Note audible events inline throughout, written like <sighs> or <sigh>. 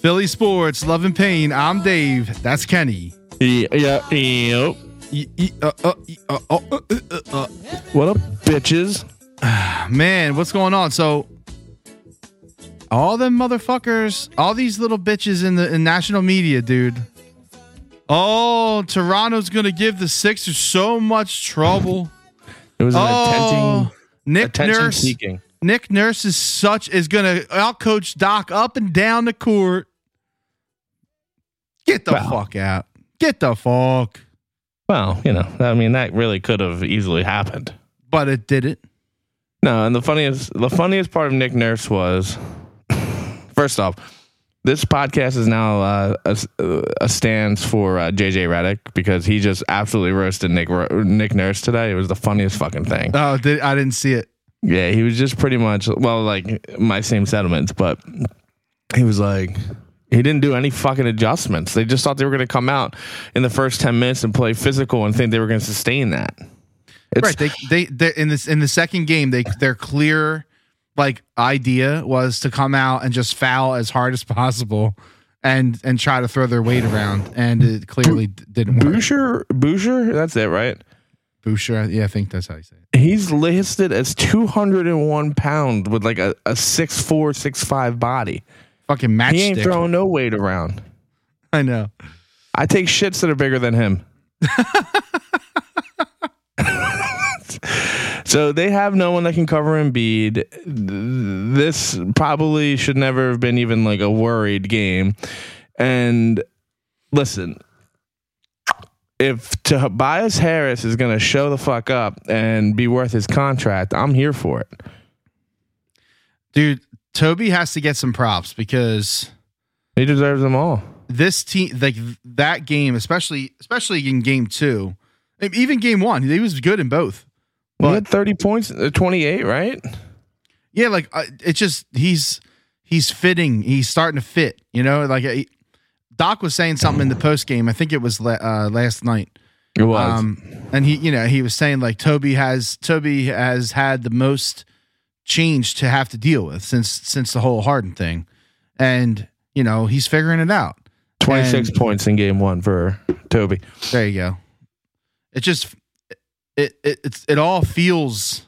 Philly Sports, Love and Pain. I'm Dave. That's Kenny. Yeah, yeah, yep. What up, bitches? <sighs> Man, what's going on? So, all them motherfuckers, all these little bitches in the in national media, dude. Oh, Toronto's gonna give the Sixers so much trouble. It was an Oh, Nick Nurse. seeking. Nick Nurse is such is gonna outcoach Doc up and down the court. Get the Wow. fuck out. Get the fuck. Well, you know, I mean, that really could have easily happened. But it did it. No, and the funniest, the funniest part of Nick Nurse was, first off, this podcast is now uh, a, a stands for uh, JJ Redick because he just absolutely roasted Nick Nick Nurse today. It was the funniest fucking thing. Oh, did, I didn't see it. Yeah, he was just pretty much well, like my same sentiments, but he was like he didn't do any fucking adjustments. They just thought they were going to come out in the first ten minutes and play physical and think they were going to sustain that. It's, right. They they they in this in the second game they their clear like idea was to come out and just foul as hard as <laughs> possible and and try to throw their weight around and it clearly d- didn't work. Boucher, Boucher, that's it, right? Boucher, yeah, I think that's how you say it. He's listed as two hundred and one pound with like a, a six four, six five body. Fucking matchstick. He ain't throwing no weight around. <laughs> I know. I take shits that are bigger than him. <laughs> so they have no one that can cover Embiid. This probably should never have been even like a worried game. And listen, if Tobias Harris is going to show the fuck up and be worth his contract, I'm here for it. Dude, Toby has to get some props because He deserves them all. this team like that game, especially especially in game 2, even game 1, he was good in both. He had 30 points, uh, 28, right? Yeah, like uh, it's just he's he's fitting. He's starting to fit. You know, like he, Doc was saying something in the post game. I think it was la- uh, last night. It was. Um, and he, you know, he was saying like Toby has Toby has had the most change to have to deal with since since the whole Harden thing, and you know he's figuring it out. 26 and- points in game one for Toby. There you go. It just it it it's, it all feels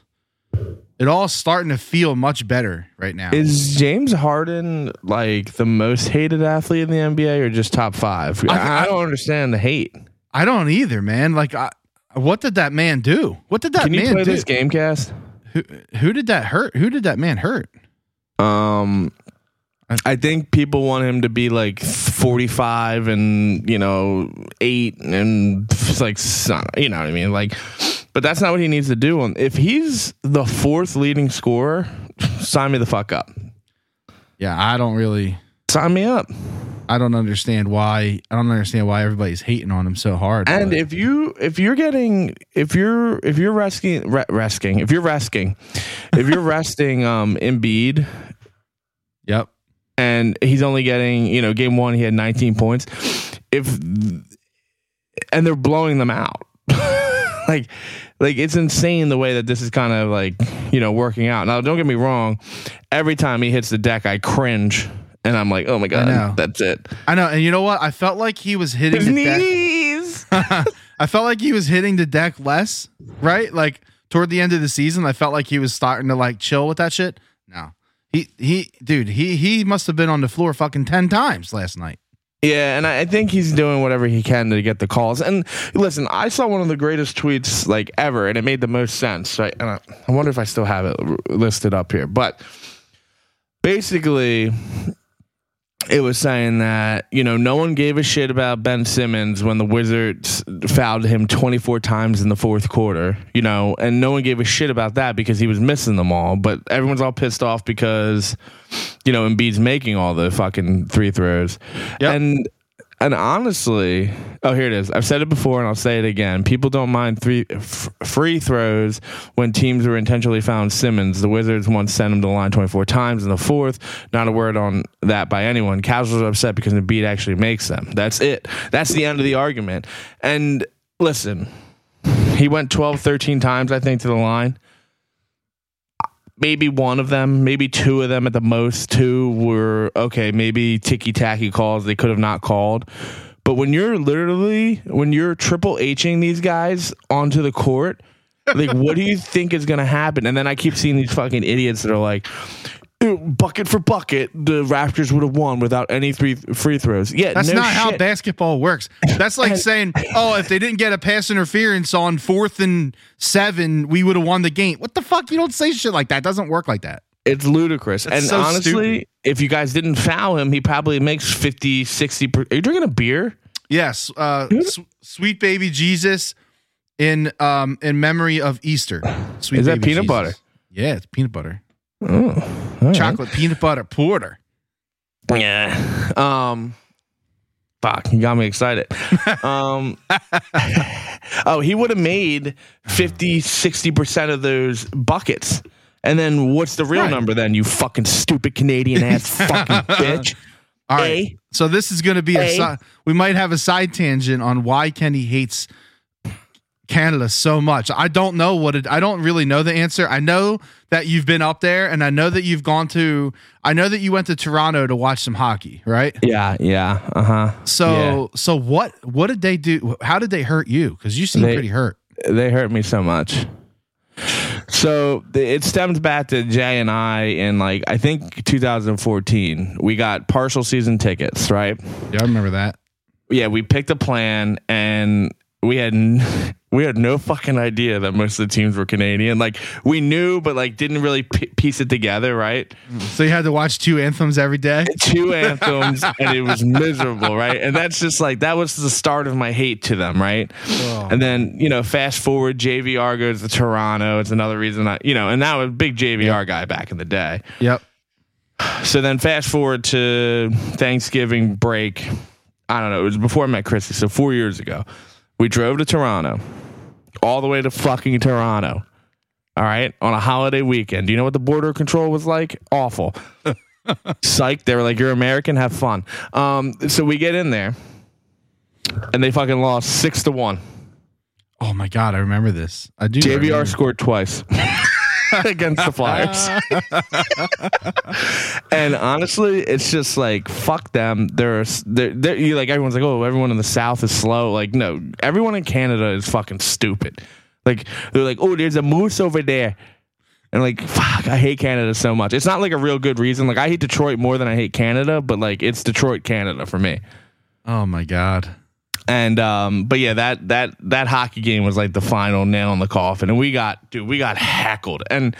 it all starting to feel much better right now. Is James Harden like the most hated athlete in the NBA or just top five? I, I- don't understand the hate. I don't either, man. Like, I, what did that man do? What did that man do? Can you play do? this game cast? Who, who did that hurt? Who did that man hurt? Um, I think people want him to be like 45 and, you know, eight and like, you know what I mean? Like, but that's not what he needs to do. And If he's the fourth leading scorer, sign me the fuck up. Yeah, I don't really. Sign me up. I don't understand why. I don't understand why everybody's hating on him so hard. And but- if you if you're getting if you're if you're resting re- resting if you're resting if you're <laughs> resting um Embiid yep, and he's only getting you know game one he had 19 points if and they're blowing them out <laughs> like like it's insane the way that this is kind of like you know working out now don't get me wrong every time he hits the deck I cringe and I'm like oh my god that's it I know. And you know what? I felt like he was hitting his the deck. knees <laughs> I felt like he was hitting the deck less, right? Like toward the end of the season, I felt like he was starting to like chill with that shit. No, he he, dude, he he must have been on the floor fucking ten times last night. Yeah, and I think he's doing whatever he can to get the calls. And listen, I saw one of the greatest tweets like ever, and it made the most sense. Right? And I, I wonder if I still have it listed up here, but basically. It was saying that, you know, no one gave a shit about Ben Simmons when the Wizards fouled him 24 times in the fourth quarter, you know, and no one gave a shit about that because he was missing them all. But everyone's all pissed off because, you know, Embiid's making all the fucking three throws. Yep. And and honestly, oh here it is. I've said it before and I'll say it again. People don't mind three f- free throws when teams were intentionally found Simmons. The Wizards once sent him to the line 24 times in the fourth. Not a word on that by anyone. Cavs are upset because the beat actually makes them. That's it. That's the end of the argument. And listen, he went 12, 13 times I think to the line maybe one of them, maybe two of them at the most. Two were okay, maybe ticky tacky calls they could have not called. But when you're literally when you're triple Hing these guys onto the court, like what do you <laughs> think is gonna happen? And then I keep seeing these fucking idiots that are like. "Ew, Bucket for bucket, the Raptors would have won without any three free throws. Yeah, That's no not how basketball works. That's like saying, "Oh, if they didn't get a pass interference on fourth and seven, we would have won the game." What the fuck? You don't say shit like that. It doesn't work like that. It's ludicrous. That's and so honestly, stupid. if you guys didn't foul him, he probably makes 50, 60 per- Are you drinking a beer? Yes, uh, s- sweet baby Jesus in um in memory of Easter. <sighs> Sweet Is that peanut Jesus. butter? Yeah, it's peanut butter, Oh, all right. chocolate peanut butter porter. Yeah. Um fuck, you got me excited. <laughs> um Oh, he would have made 50 60% of those buckets. And then what's the real Right. number then, you fucking stupid Canadian ass <laughs> fucking bitch? All right. A. So this is going to be a. A. Si- we might have a side tangent on why Kenny hates Canada so much. I don't know what it. I don't really know the answer. I know that you've been up there, and I know that you've gone to. I know that you went to Toronto to watch some hockey, right? Yeah, yeah. Uh-huh. So, so what? What did they do? How did they hurt you? Because you seem They- pretty hurt. they hurt me so much. So it stems back to Jay and I in like I think 2014. We got partial season tickets, right? Yeah, I remember that. Yeah, we picked a plan and we had n- <laughs> we had no fucking idea that most of the teams were Canadian. Like we knew, but like didn't really p- piece it together, right? So you had to watch two anthems every day. <laughs> Two anthems <laughs> and it was miserable, right? And that's just like that was the start of my hate to them, right? Oh. And then, you know, fast forward, JVR goes to Toronto. It's another reason I, you know, and that was a big JVR guy back in the day. Yep. So then fast forward to Thanksgiving break. I don't know. It was before I met Chrissy. So four years ago, we drove to Toronto, all the way to fucking Toronto. All right. On a holiday weekend. Do you know what the border control was like? Awful. <laughs> Psych. They were like, you're American. Have fun. Um, so we get in there and they fucking lost six to one. Oh my god, I remember this. I do. JVR remember. scored twice <laughs> <laughs> against the Flyers. <laughs> and honestly, it's just like fuck them. They're, they're, they're you like everyone's like, oh, everyone in the South is slow. Like, no, everyone in Canada is fucking stupid. Like they're like, oh, there's a moose over there. And like, fuck, I hate Canada so much. It's not like a real good reason. Like, I hate Detroit more than I hate Canada, but like, it's Detroit, Canada for me. Oh my god. And um, but yeah, that that that hockey game was like the final nail in the coffin, and we got dude, we got heckled. And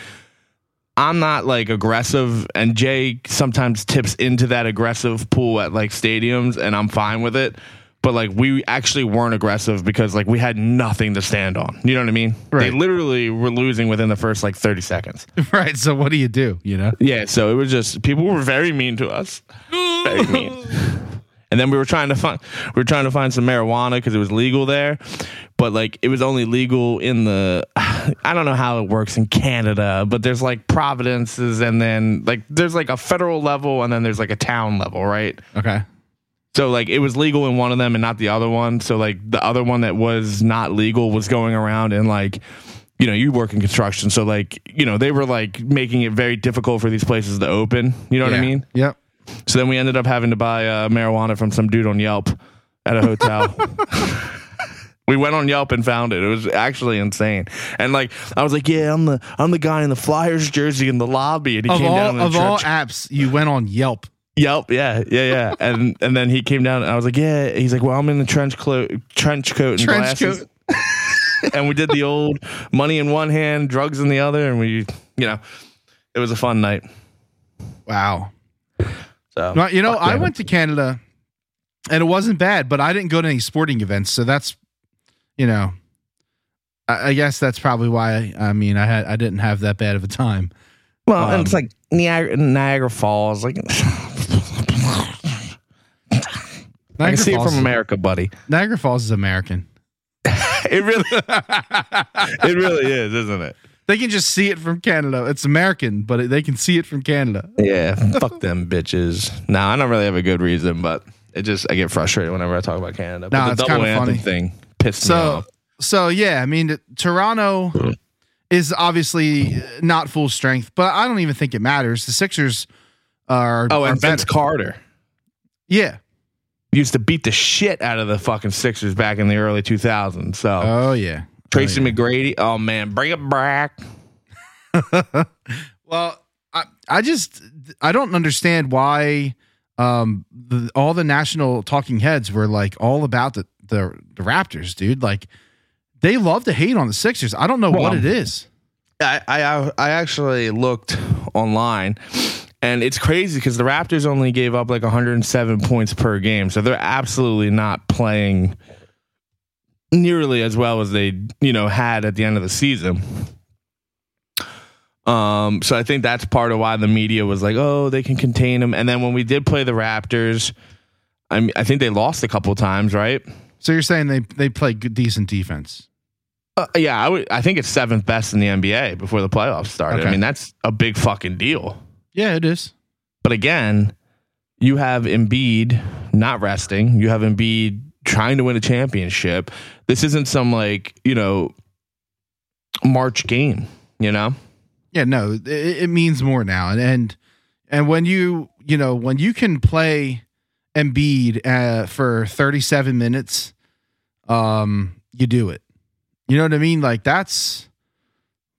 I'm not like aggressive, and Jay sometimes tips into that aggressive pool at like stadiums, and I'm fine with it. But like we actually weren't aggressive because like we had nothing to stand on. You know what I mean? Right. They literally were losing within the first like 30 seconds. <laughs> Right. So what do you do? You know. Yeah, so it was just people were very mean to us. Very mean. <laughs> And then we were trying to find we were trying to find some marijuana because it was legal there, but like it was only legal in the <sighs> I don't know how it works in Canada, but there's like providences and then like there's like a federal level and then there's like a town level, right? Okay. So like it was legal in one of them and not the other one. So like the other one that was not legal was going around and like you know, you work in construction, so like, you know, they were like making it very difficult for these places to open. You know what I mean? Yep. So then we ended up having to buy uh, marijuana from some dude on Yelp at a hotel. <laughs> we went on Yelp and found it. It was actually insane. And like I was like, yeah, I'm the I'm the guy in the Flyers jersey in the lobby, and he Of came down all a of all apps, you went on Yelp. Yelp, yeah, yeah, yeah. <laughs> and and then he came down, and I was like, yeah. He's like, well, I'm in the trench coat, trench coat, and Trench glasses. <laughs> and we did the old money in one hand, drugs in the other, and we, you know, it was a fun night. Wow. So No, you know, I went to Canada and it wasn't bad, but I didn't go to any sporting events. So that's, you know, I, I guess that's probably why. I, I mean, I had I didn't have that bad of a time. Well, and it's Um, like Niagara, Niagara Falls, like <laughs> I can see it from America, buddy. Niagara Falls is American. <laughs> It really, <laughs> it really is, isn't it? They can just see it from Canada. It's American, but they can see it from Canada. Yeah, fuck them bitches. No, I don't really have a good reason, but it just I get frustrated whenever I talk about Canada. But No, the it's double anthem funny. thing pissed me So, off. so yeah, I mean, Toronto is obviously not full strength, but I don't even think it matters. The Sixers are. Oh, are and Vince. Carter Yeah. used to beat the shit out of the fucking Sixers back in the early 2000s. So Oh yeah. Tracy Oh, yeah. McGrady, oh man, bring it back. <laughs> Well, I, I just I don't understand why um the, all the national talking heads were like all about the, the the Raptors, dude. Like they love to hate on the Sixers. I don't know what it is. I, I I actually looked online, and it's crazy because the Raptors only gave up like 107 points per game, so they're absolutely not playing nearly as well as they you know had at the end of the season. Um, so I think that's part of why the media was like, "Oh, they can contain them." And then when we did play the Raptors, I mean, I think they lost a couple times, right? So you're saying they they play good, decent defense? Uh, yeah, I would. I think it's seventh best in the NBA before the playoffs started. Okay. I mean, that's a big fucking deal. Yeah, it is. But again, you have Embiid not resting. You have Embiid trying to win a championship. This isn't some like, you know, March game, you know? Yeah, no, it, it means more now, and and and when you you know when you can play Embiid uh, for 37 minutes, um, you do it. You know what I mean? Like that's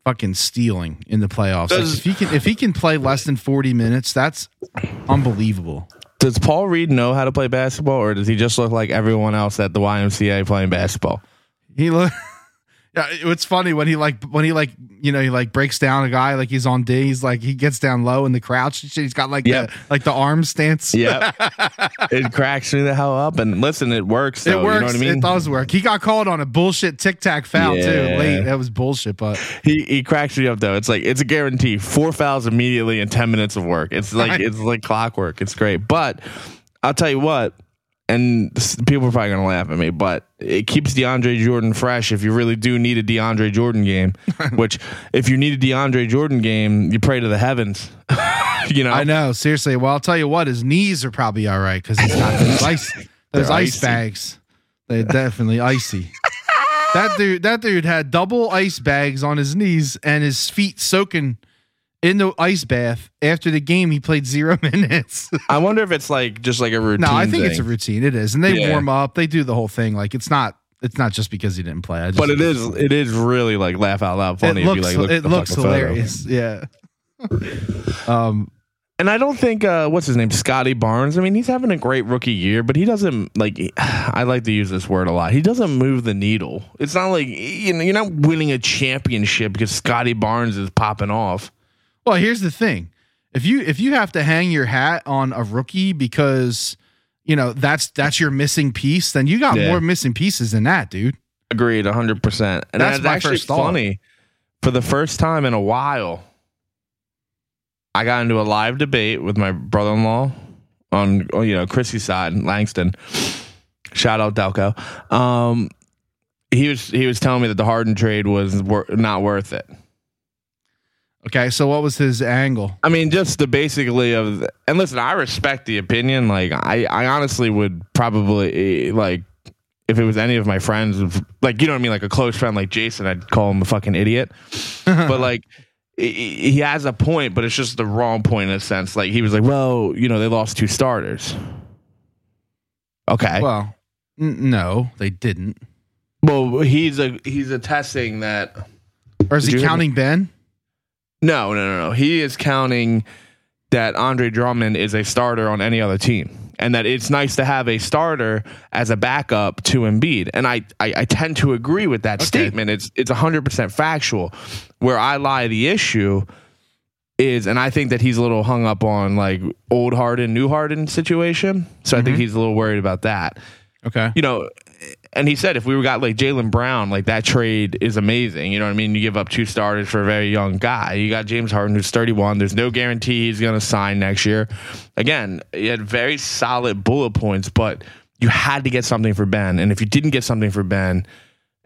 fucking stealing in the playoffs. Like, if he can if he can play less than 40 minutes, that's unbelievable. Does Paul Reed know how to play basketball or does he just look like everyone else at the YMCA playing basketball? He look. Yeah, it's funny when he like when he like you know he like breaks down a guy like he's on D. He's like he gets down low in the crouch. and shit. He's got like Yep. the like the arm stance. Yep. <laughs> it cracks me the hell up. And listen, it works. It though, works. You know what I mean? It does work. He got called on a bullshit tic tac foul too late. That was bullshit. But he he cracks me up though. It's like it's a guarantee. Four fouls immediately in ten minutes of work. It's like <laughs> it's like clockwork. It's great. But I'll tell you what, and people are probably gonna laugh at me, but it keeps DeAndre Jordan fresh. If you really do need a DeAndre Jordan game, <laughs> which if you need a DeAndre Jordan game, you pray to the heavens. <laughs> you know, I know seriously. Well, I'll tell you what, his knees are probably all right because he's got those <laughs> ice those They're ice icy. bags. They're definitely icy. that dude, that dude had double ice bags on his knees and his feet soaking in the ice bath. After the game, he played zero <laughs> minutes. I wonder if it's like just like a routine. no, I think it's a routine. It is, and they Yeah. warm up. They do the whole thing. Like it's not. It's not just because he didn't play. I just, But it is it is really like laugh out loud funny It if looks. you like look at it the looks fucking photo. hilarious. <laughs> Yeah. um. And I don't think uh, what's his name, Scottie Barnes. I mean, he's having a great rookie year, but he doesn't like. <sighs> I like to use this word a lot. He doesn't move the needle. It's not like you know you're not winning a championship because Scottie Barnes is popping off. Well, here's the thing: if you if you have to hang your hat on a rookie because you know that's that's your missing piece, then you got Yeah. more missing pieces than that, dude. Agreed, hundred percent. And That's that's, my actually first thought. funny. For the first time in a while, I got into a live debate with my brother-in-law on you know Chrissy's side, Langston. Shout out Delco. Um, he was he was telling me that the Harden trade was wor- not worth it. Okay, so what was his angle? I mean, just the basically of, the, and listen, I respect the opinion. Like, I, I honestly would probably like if it was any of my friends, if- like you know what I mean, like a close friend like Jason, I'd call him a fucking idiot. <laughs> but like, he- has a point, but it's just the wrong point in a sense. Like he was like, well, you know, they lost two starters. Okay. Well, Well, n- no, they didn't. Well, he's a he's attesting that Or is Did he counting Ben? No, no, no, no. He is counting that Andre Drummond is a starter on any other team. And that it's nice to have a starter as a backup to Embiid. And I, I, I tend to agree with that Okay. statement. It's it's hundred percent factual. Where I lie the issue is and I think that he's a little hung up on like old Harden, new Harden situation. So I think mm-hmm. he's a little worried about that Okay. you know, and he said if we got like Jaylen Brown, like that trade is amazing. You know what I mean? You give up two starters for a very young guy. You got James Harden, who's 31. There's no guarantee he's going to sign next year. Again, he had very solid bullet points, but you had to get something for Ben, and if you didn't get something for Ben,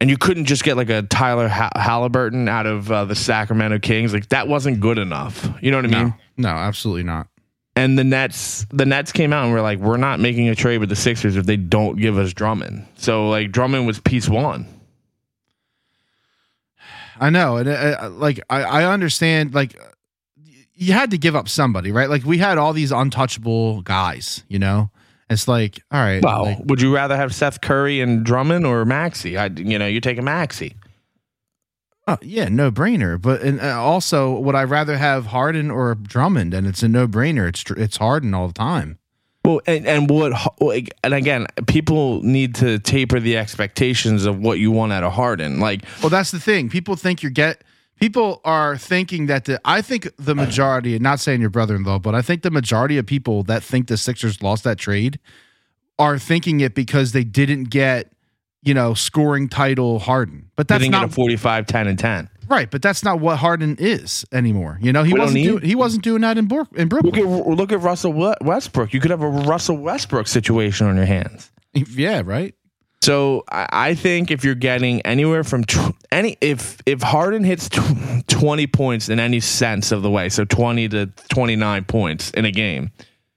and you couldn't just get like a Tyler ha- Halliburton out of uh, the Sacramento Kings, like that wasn't good enough. You know what I mean? No, no, absolutely not. And the Nets, the Nets came out and were like, "We're not making a trade with the Sixers if they don't give us Drummond." So like Drummond was piece one. I know, and uh, uh, like I, I understand. Like you had to give up somebody, right? Like we had all these untouchable guys. You know, it's like all right. Well, like, would you rather have Seth Curry and Drummond or Maxey? I, you know, you take a Maxey. Oh, yeah, no brainer. But and uh, also, would I rather have Harden or Drummond? And it's a no brainer. It's it's Harden all the time. Well, and, and what, and again, people need to taper the expectations of what you want out of Harden. Like, Well, that's the thing. People think you're get. People are thinking that the. I think the majority, not saying your brother-in-law, but I think the majority of people that think the Sixers lost that trade are thinking it because they didn't get, you know, scoring title Harden. But that's not a 45, 10, and 10. right. But that's not what Harden is anymore. You know, he wasn't. Doing, he wasn't doing that in, Brook in Brooklyn. Look at look at Russell Westbrook. You could have a Russell Westbrook situation on your hands. yeah, right. So I, I think if you're getting anywhere from tw- any if if Harden hits tw- 20 points in any sense of the way, so 20 to 29 points in a game.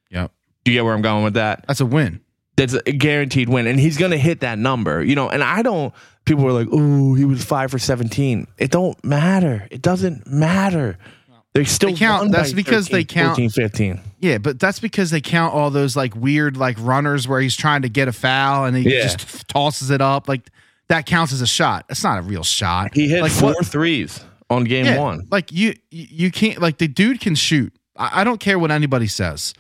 Yep, Do you get where I'm going with that? that's a win. That's a guaranteed win, and he's going to hit that number. You know, and I don't. People were like, "Oh, he was five for 17." It don't matter. It doesn't matter. They still They count- that's because they count- 14, 15. Yeah, but that's because they count all those like weird like runners where he's trying to get a foul and he Yeah. just tosses it up. Like that counts as a shot. It's not a real shot. He hit like four what- threes on game yeah, one. Like you, you can't like the dude can shoot. I, I don't care what anybody says.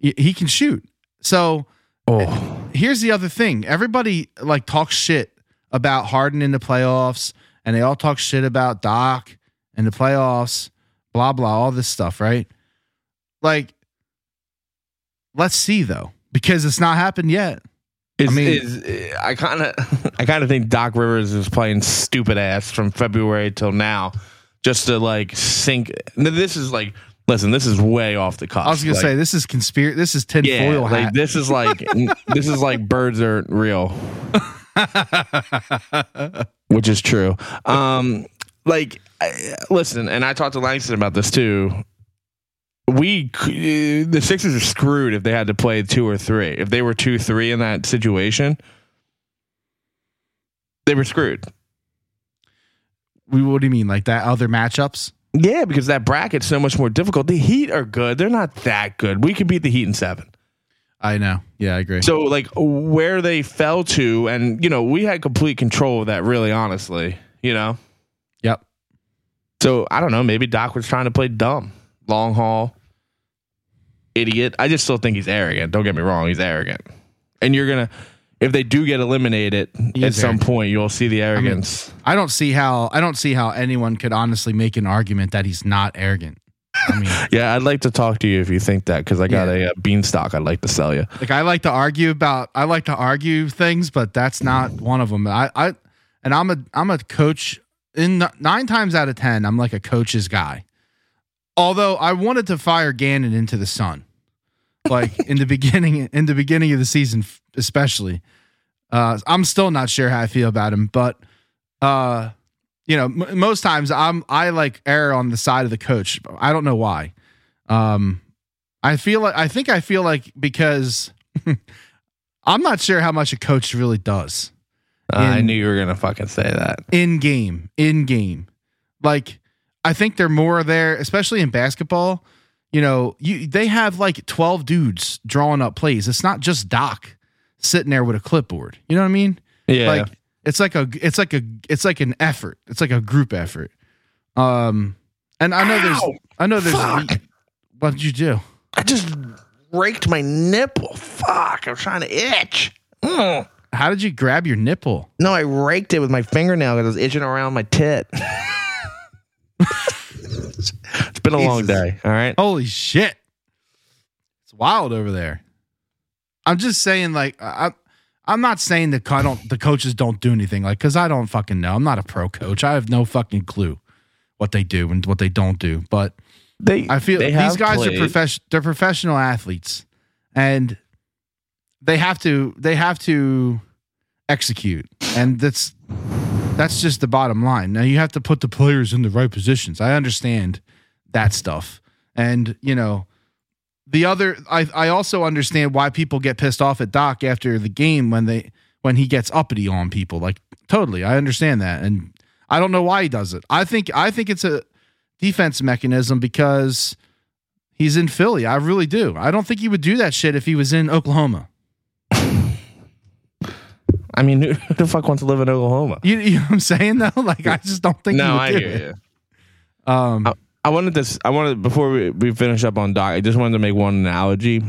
He can shoot. So Oh, here's the other thing. Everybody like talks shit about Harden in the playoffs, and they all talk shit about Doc in the playoffs. Blah blah, all this stuff, right? Like, let's see though, because it's not happened yet. Is, I mean- is, I kind of, <laughs> I kind of think Doc Rivers is playing stupid ass from February till now, just to like sink. This is like, listen, this is way off the cuff. I was gonna Like, say this is conspiracy. This is tinfoil yeah, like hat. this is like, <laughs> this is like birds are real, which is true. Um, like, I, listen, and I talked to Langston about this too. We the Sixers are screwed if they had to play two or three. If they were two three in that situation, they were screwed. we, what do you mean, like that? Other matchups? Yeah, because that bracket's so much more difficult. The Heat are good; they're not that good. We could beat the Heat in seven. I know. Yeah, I agree. So like where they fell to, and you know, we had complete control of that. Really, honestly, you know. yep. So I don't know. Maybe Doc was trying to play dumb, long haul, idiot. I just still think he's arrogant. Don't get me wrong; he's arrogant. And you're gonna, if they do get eliminated He at some point, you'll see the arrogance. I don't see how I don't see how anyone could honestly make an argument that he's not arrogant. I mean, <laughs> yeah, I'd like to talk to you if you think that because I got Yeah. a, uh beanstalk I'd like to sell you. like I like to argue about I like to argue things, but that's not one of them. I, I and I'm a I'm a coach in nine times out of ten. I'm like a coach's guy. Although I wanted to fire Gannon into the sun, like in the beginning in the beginning of the season, especially. Uh, I'm still not sure how I feel about him, but uh, you know, m- most times I'm I like err on the side of the coach. I don't know why. Um, I feel like I think I feel like because <laughs> I'm not sure how much a coach really does Uh, I knew you were gonna fucking say that. in game. In game, like I think they're more there, especially in basketball. You know, you they have like 12 dudes drawing up plays. It's not just Doc sitting there with a clipboard. You know what I mean? Yeah, like it's like a it's like a it's like an effort it's like a group effort um and i know Ow! there's i know there's Fuck. what did you do I just raked my nipple. Fuck, I'm trying to itch. Mm. how did you grab your nipple No, I raked it with my fingernail because I was itching around my tit. <laughs> it's been a long day. All right. holy shit it's wild over there i'm just saying like i i'm not saying that I don't the coaches don't do anything like because i don't fucking know i'm not a pro coach i have no fucking clue what they do and what they don't do but They, I feel these guys played. are professional. They're professional athletes, and they have to they have to execute, and that's that's just the bottom line. Now you have to put the players in the right positions. I understand that stuff, and you know the other. I I also understand why people get pissed off at Doc after the game when they when he gets uppity on people. Like totally, I understand that, and I don't know why he does it. I think I think it's a defense mechanism because he's in Philly. I really do. I don't think he would do that shit if he was in Oklahoma. I mean, who the fuck wants to live in Oklahoma? You, you know what I'm saying though? <laughs> Like I just don't think. No, I do hear it. you. Um, I wanted this. I wanted before we, we finish up on Doc. I just wanted to make one analogy.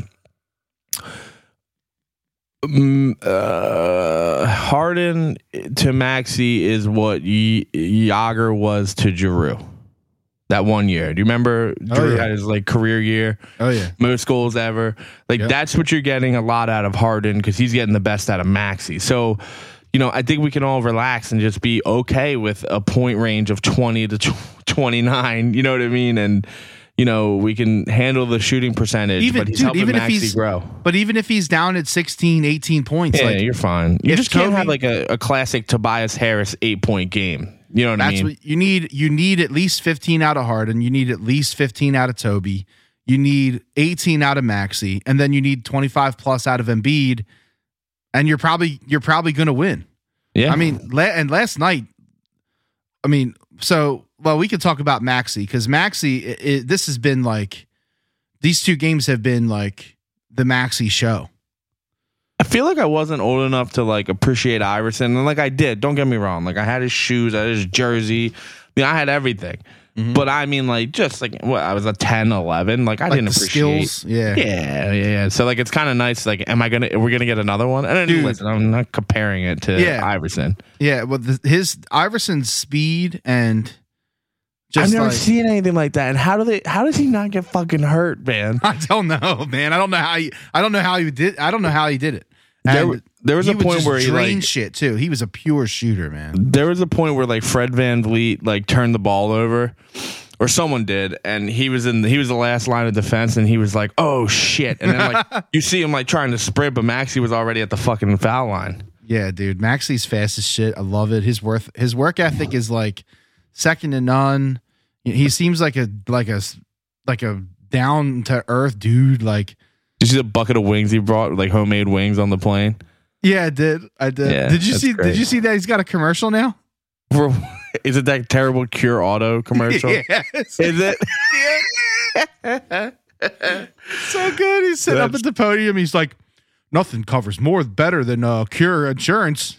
Mm, uh, Harden to Maxey is what y- Jagr was to Giroux. That one year. Do you remember Oh, Giroux yeah. had his like career year, oh yeah, most goals ever? Like Yep. that's what you're getting a lot out of Harden because he's getting the best out of Maxey. So, you know, I think we can all relax and just be okay with a point range of 20 to tw- 29. You know what I mean? And you know, we can handle the shooting percentage, Even- but he's dude, helping even if Maxey he's- grow. but even if he's down at 16, 18 points, Yeah, like you're fine. You just can't Toby- have like a, a classic Tobias Harris eight point game. You know what I mean? what you need. You need at least 15 out of Harden. You need at least 15 out of Toby. You need 18 out of Maxey, and then you need 25 plus out of Embiid. And you're probably you're probably going to win. yeah. I mean, la- and last night, I mean, so well, we could talk about Maxey because Maxey, this has been like these two games have been like the Maxey show. I feel like I wasn't old enough to like appreciate Iverson, and like I did. Don't get me wrong. Like I had his shoes, I had his jersey, you know, I had everything. Mhm. But I mean, like just like what I was a 10, 11. Like I Like didn't appreciate. skills, yeah. Yeah, yeah, yeah. So like it's kind of nice. Like, am I gonna? We're we gonna get another one? And Dude. listen, I'm not comparing it to Yeah. Iverson. Yeah, well, the, his Iverson's speed and just I've never like, seen anything like that. And how do they? How does he not get fucking hurt, man? <laughs> I don't know, man. I don't know how he. I don't know how he did. I don't know how he did it. There, And there was a point where he drain like shit too. He was a pure shooter, man. there was a point where like Fred VanVleet like turned the ball over or someone did and he was in he was the last line of defense and he was like oh shit and then like <laughs> you see him like trying to sprint but Maxey was already at the fucking foul line Yeah, dude. Maxey's fast as shit. I love it. His worth his work ethic is like second to none. He seems like a like a like a down to earth dude. Like you see the bucket of wings he brought like homemade wings on the plane yeah, I did. I did. Yeah, did you see great. did you see that he's got a commercial now? For- <laughs> is it that terrible Cure Auto commercial <laughs> yes. is it <laughs> so good. He's sitting up at the podium. He's like, nothing covers more better than uh, Cure Insurance.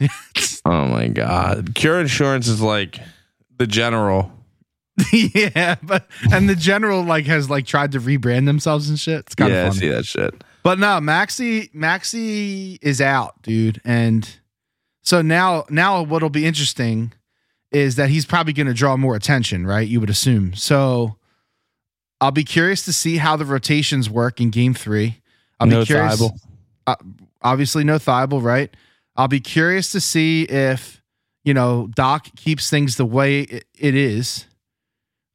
oh my god Cure Insurance is like the general <laughs> yeah, but and the general like has like tried to rebrand themselves and shit. It's kind yeah I of funny. see that shit But no, Maxey Maxey is out, dude. And so now now what'll be interesting is that he's probably going to draw more attention, right? You would assume. So I'll be curious to see how the rotations work in game 3. I'll No be curious. Uh, obviously no Thybulle, right? I'll be curious to see if, you know, Doc keeps things the way it, it is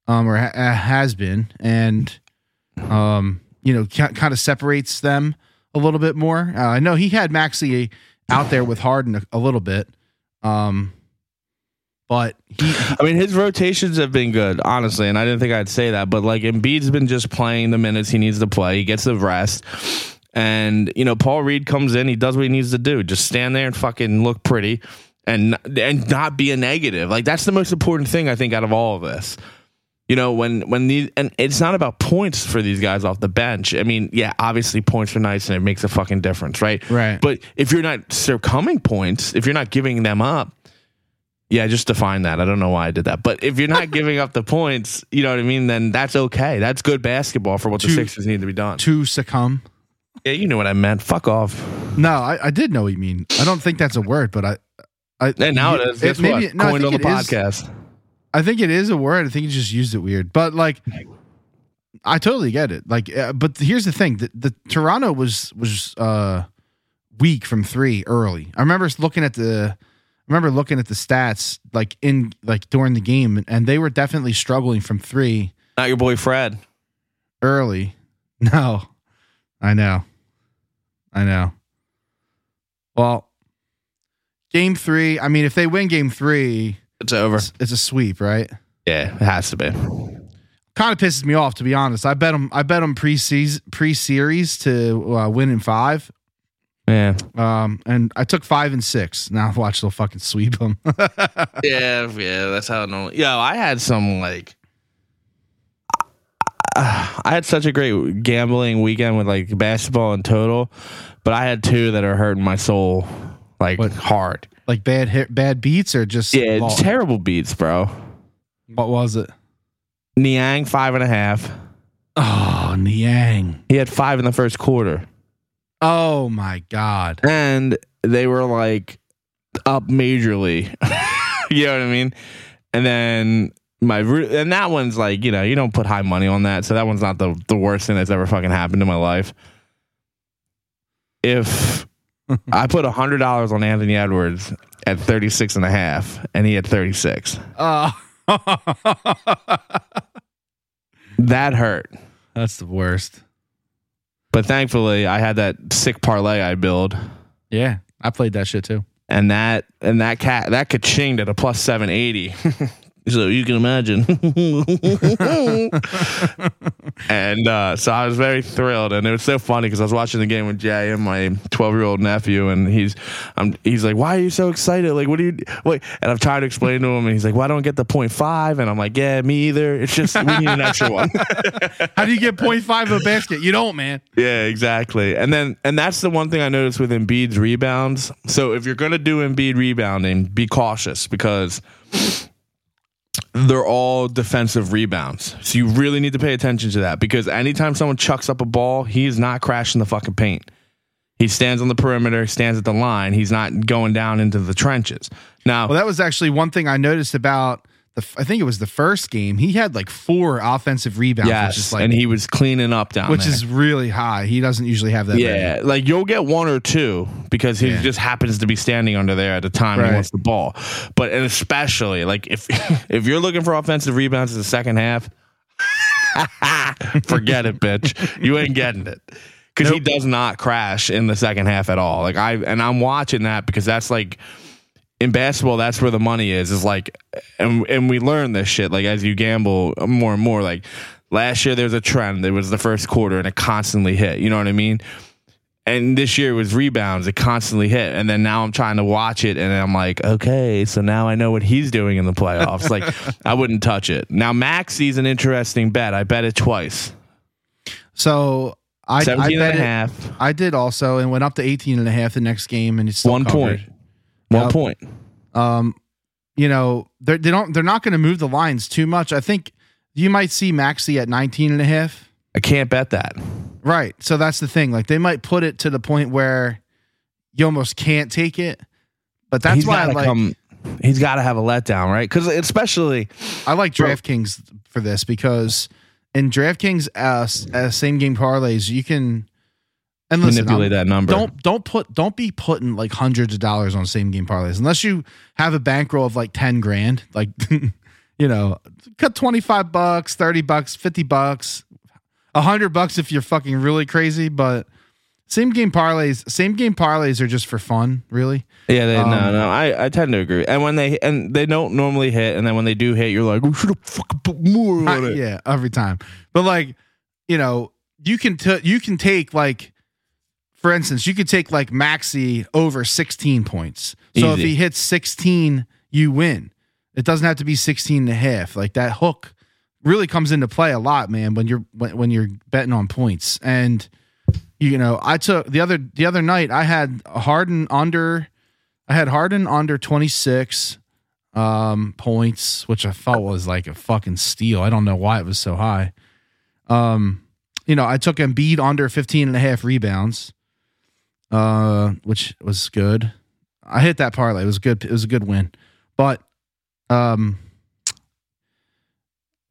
um or ha- uh, has been and um you know kind of separates them a little bit more. Uh, I know he had Maxey out there with Harden a, a little bit. Um but he- I mean, his rotations have been good, honestly, and I didn't think I'd say that, but like Embiid's been just playing the minutes he needs to play. He gets the rest, and you know, Paul Reed comes in, he does what he needs to do, just stand there and fucking look pretty, and and not be a negative. Like that's the most important thing I think out of all of this. You know, when when these and it's not about points for these guys off the bench. I mean, yeah, obviously points are nice and it makes a fucking difference, right? Right. But if you're not succumbing points, if you're not giving them up, yeah, just define that. I don't know why I did that. But if you're not <laughs> giving up the points, you know what I mean, then that's okay. That's good basketball for what the Sixers need to be done. to succumb. Yeah, you know what I meant. Fuck off. No, I, I did know what you mean. I don't think that's a word, but I I And now it is. Guess maybe- what? no, Coined on the it is- podcast. I think it is a word. I think you just used it weird, but like, I totally get it. Like, uh, but here's the thing: the, the Toronto was was uh weak from three early. I remember looking at the, I remember looking at the stats like in like during the game, and they were definitely struggling from three Not your boy Fred. early. <laughs> No, I know, I know. Well, game three. I mean, if they win game three, It's over. it's, it's a sweep, right? Yeah, it has to be. Kind of pisses me off, to be honest. I bet them. I bet them pre pre series to uh, win in five. Yeah. Um, and I took five and six. Now watch they'll fucking sweep them. <laughs> Yeah, yeah, that's how it normally. Yo, I had some like. <sighs> I had such a great gambling weekend with like basketball in total, but I had two that are hurting my soul like What? hard. Like bad hit, bad beats or just Yeah, law- terrible beats, bro. what was it? Niang five and a half. Oh, Niang. He had five in the first quarter, Oh my god. and they were like up majorly. <laughs> you know what I mean? And then my and that one's like you know you don't put high money on that, so that one's not the the worst thing that's ever fucking happened in my life. If I put a hundred dollars on Anthony Edwards at 36 and a half, and he had 36, Oh. <laughs> that hurt. That's the worst. But thankfully, I had that sick parlay I build. Yeah, I played that shit too. and that and that cat that could chinged at a plus 780 <laughs> so you can imagine <laughs> and uh, so i was very thrilled and it was so funny because i was watching the game with jay and my 12 year old nephew and he's I'm, he's like why are you so excited like what do you wait and i'm trying to explain to him and he's like well i don't get the point five and i'm like yeah me either it's just we need an extra one <laughs> How do you get 0.5 of a basket? You don't, man. Yeah, exactly. And then and that's the one thing I noticed with Embiid's rebounds. So if you're gonna do Embiid rebounding, be cautious because they're all defensive rebounds. So you really need to pay attention to that because anytime someone chucks up a ball, he is not crashing the fucking paint. He stands on the perimeter, stands at the line. He's not going down into the trenches. Now, Well, that was actually one thing I noticed about the. I think it was the first game. He had like four offensive rebounds, yes, which is like, and he was cleaning up down which there. is really high. He doesn't usually have that. many. Yeah, like you'll get one or two because he Yeah. just happens to be standing under there at the time he wants the ball. But and especially like if <laughs> if you're looking for offensive rebounds in the second half, <laughs> forget it, bitch. You ain't getting it. Because he does not crash in the second half at all. Like I and I'm watching that because that's like in basketball, that's where the money is. Is like, and and we learn this shit like as you gamble more and more. Like last year, there was a trend. It was the first quarter, and it constantly hit. You know what I mean? And this year it was rebounds. It constantly hit, and then now I'm trying to watch it, and I'm like, okay, so now I know what he's doing in the playoffs. like <laughs> I wouldn't touch it. Now Maxey's an interesting bet. I bet it twice. So I, I bet and a it- half. I did also, and went up to 18 and a half the next game, and it's still One covered. point. One Yep. point. Um, you know, they're, they don't. They're not going to move the lines too much. I think you might see Maxey at 19 and a half. I can't bet that. Right. So that's the thing. Like they might put it to the point where you almost can't take it. But that's he's why I like come. He's got to have a letdown, right? Because especially I like DraftKings for this because in DraftKings uh, uh, same game parlays you can and listen, manipulate I'm- that number. Don't don't put don't be putting like hundreds of dollars on same game parlays unless you have a bankroll of like ten grand. Like <laughs> you know, cut twenty five bucks, thirty bucks, fifty bucks, a hundred bucks if you're fucking really crazy. But same game parlays, same game parlays are just for fun, really. Yeah, they, Um, no, no. I, I tend to agree. And when they and they don't normally hit, and then when they do hit, you're like, we should have fucking put more on I- it. yeah, every time. But like, you know, you can t- you can take like, for instance, you could take like Maxey over 16 points. So if he hits 16, you win. It doesn't have to be 16 and a half. Like that hook really comes into play a lot, man, when you're when, when you're betting on points. And you know, I took the other the other night I had Harden under I had Harden under 26 um points, which I felt was like a fucking steal. I don't know why it was so high. Um, you know, I took Embiid under 15 and a half rebounds, uh, which was good. I hit that parlay. It was good. It was a good win. But um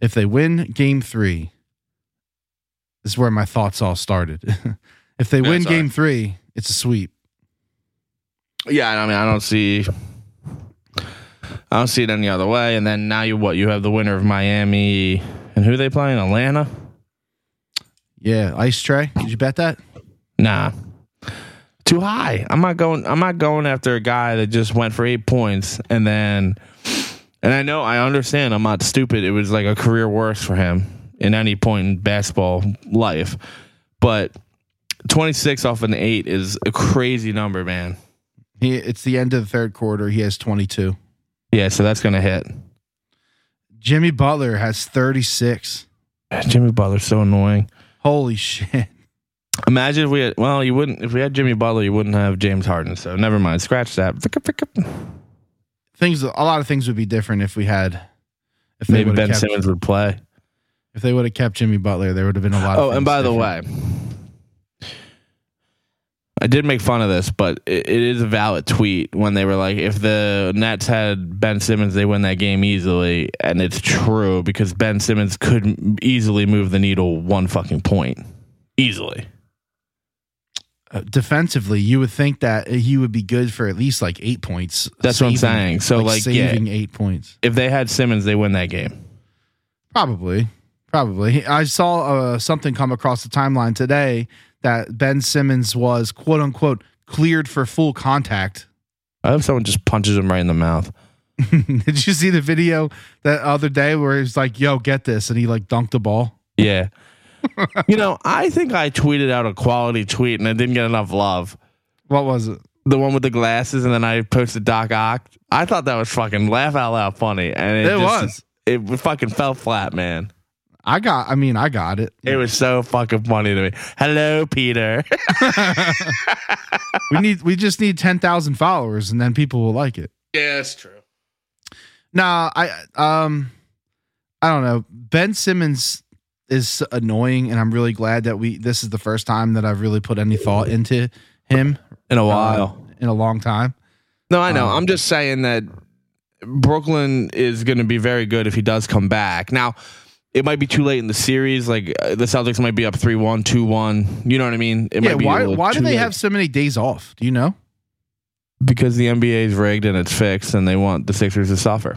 if they win game three, this is where my thoughts all started. <laughs> if they Yeah, win game three, it's a sweep. Yeah, I mean, I don't see, I don't see it any other way. And then now you what? You have the winner of Miami and who they playing? Atlanta? Yeah, Ice Trae. Did you bet that? Nah. Too high. I'm not going. I'm not going after a guy that just went for eight points and then. And I know I understand. I'm not stupid. It was like a career worst for him in any point in basketball life, but 26 off an eight is a crazy number, man. He, it's the end of the third quarter. He has 22. Yeah, so that's gonna hit. Jimmy Butler has 36. <sighs> Jimmy Butler's so annoying. Holy shit. Imagine if we had. Well, you wouldn't. If we had Jimmy Butler, you wouldn't have James Harden. So never mind. Scratch that. Things a lot of things would be different if we had if Maybe Ben kept, Simmons would play. if they would have kept Jimmy Butler, there would have been a lot of Oh, and by the way, I did make fun of this, but it, it is a valid tweet when they were like, if the Nets had Ben Simmons, they win that game easily. And it's true because Ben Simmons could easily move the needle one fucking point. Easily. Uh, defensively, you would think that he would be good for at least like 8 points. That's what I'm saying. So, like, yeah. saving 8 points. If they had Simmons, they win that game. Probably. Probably. I saw uh, something come across the timeline today that Ben Simmons was quote unquote cleared for full contact. I hope someone just punches him right in the mouth. <laughs> Did you see the video that other day where he's like, "Yo, get this," and he like dunked the ball? Yeah. You know, I think I tweeted out a quality tweet and I didn't get enough love. What was it? The one with the glasses, and then I posted Doc Ock. I thought that was fucking laugh out loud funny, and it, It just- was. It fucking fell flat, man. I got. I mean, I got it. It was so fucking funny to me. Hello, Peter. <laughs> We need. We just need ten thousand followers, and then people will like it. yeah, that's true. Nah, I um, I don't know. Ben Simmons is annoying, and I'm really glad that we. This is the first time that I've really put any thought into him In a uh, while. in a long time. no, I know. um, I'm just saying that Brooklyn is going to be very good if he does come back. Now, it might be too late in the series. Like uh, the Celtics might be up 3 1, 2 1. You know what I mean? It yeah. might be Why? Why do they late. have so many days off? Do you know? Because the NBA is rigged and it's fixed, and they want the Sixers to suffer.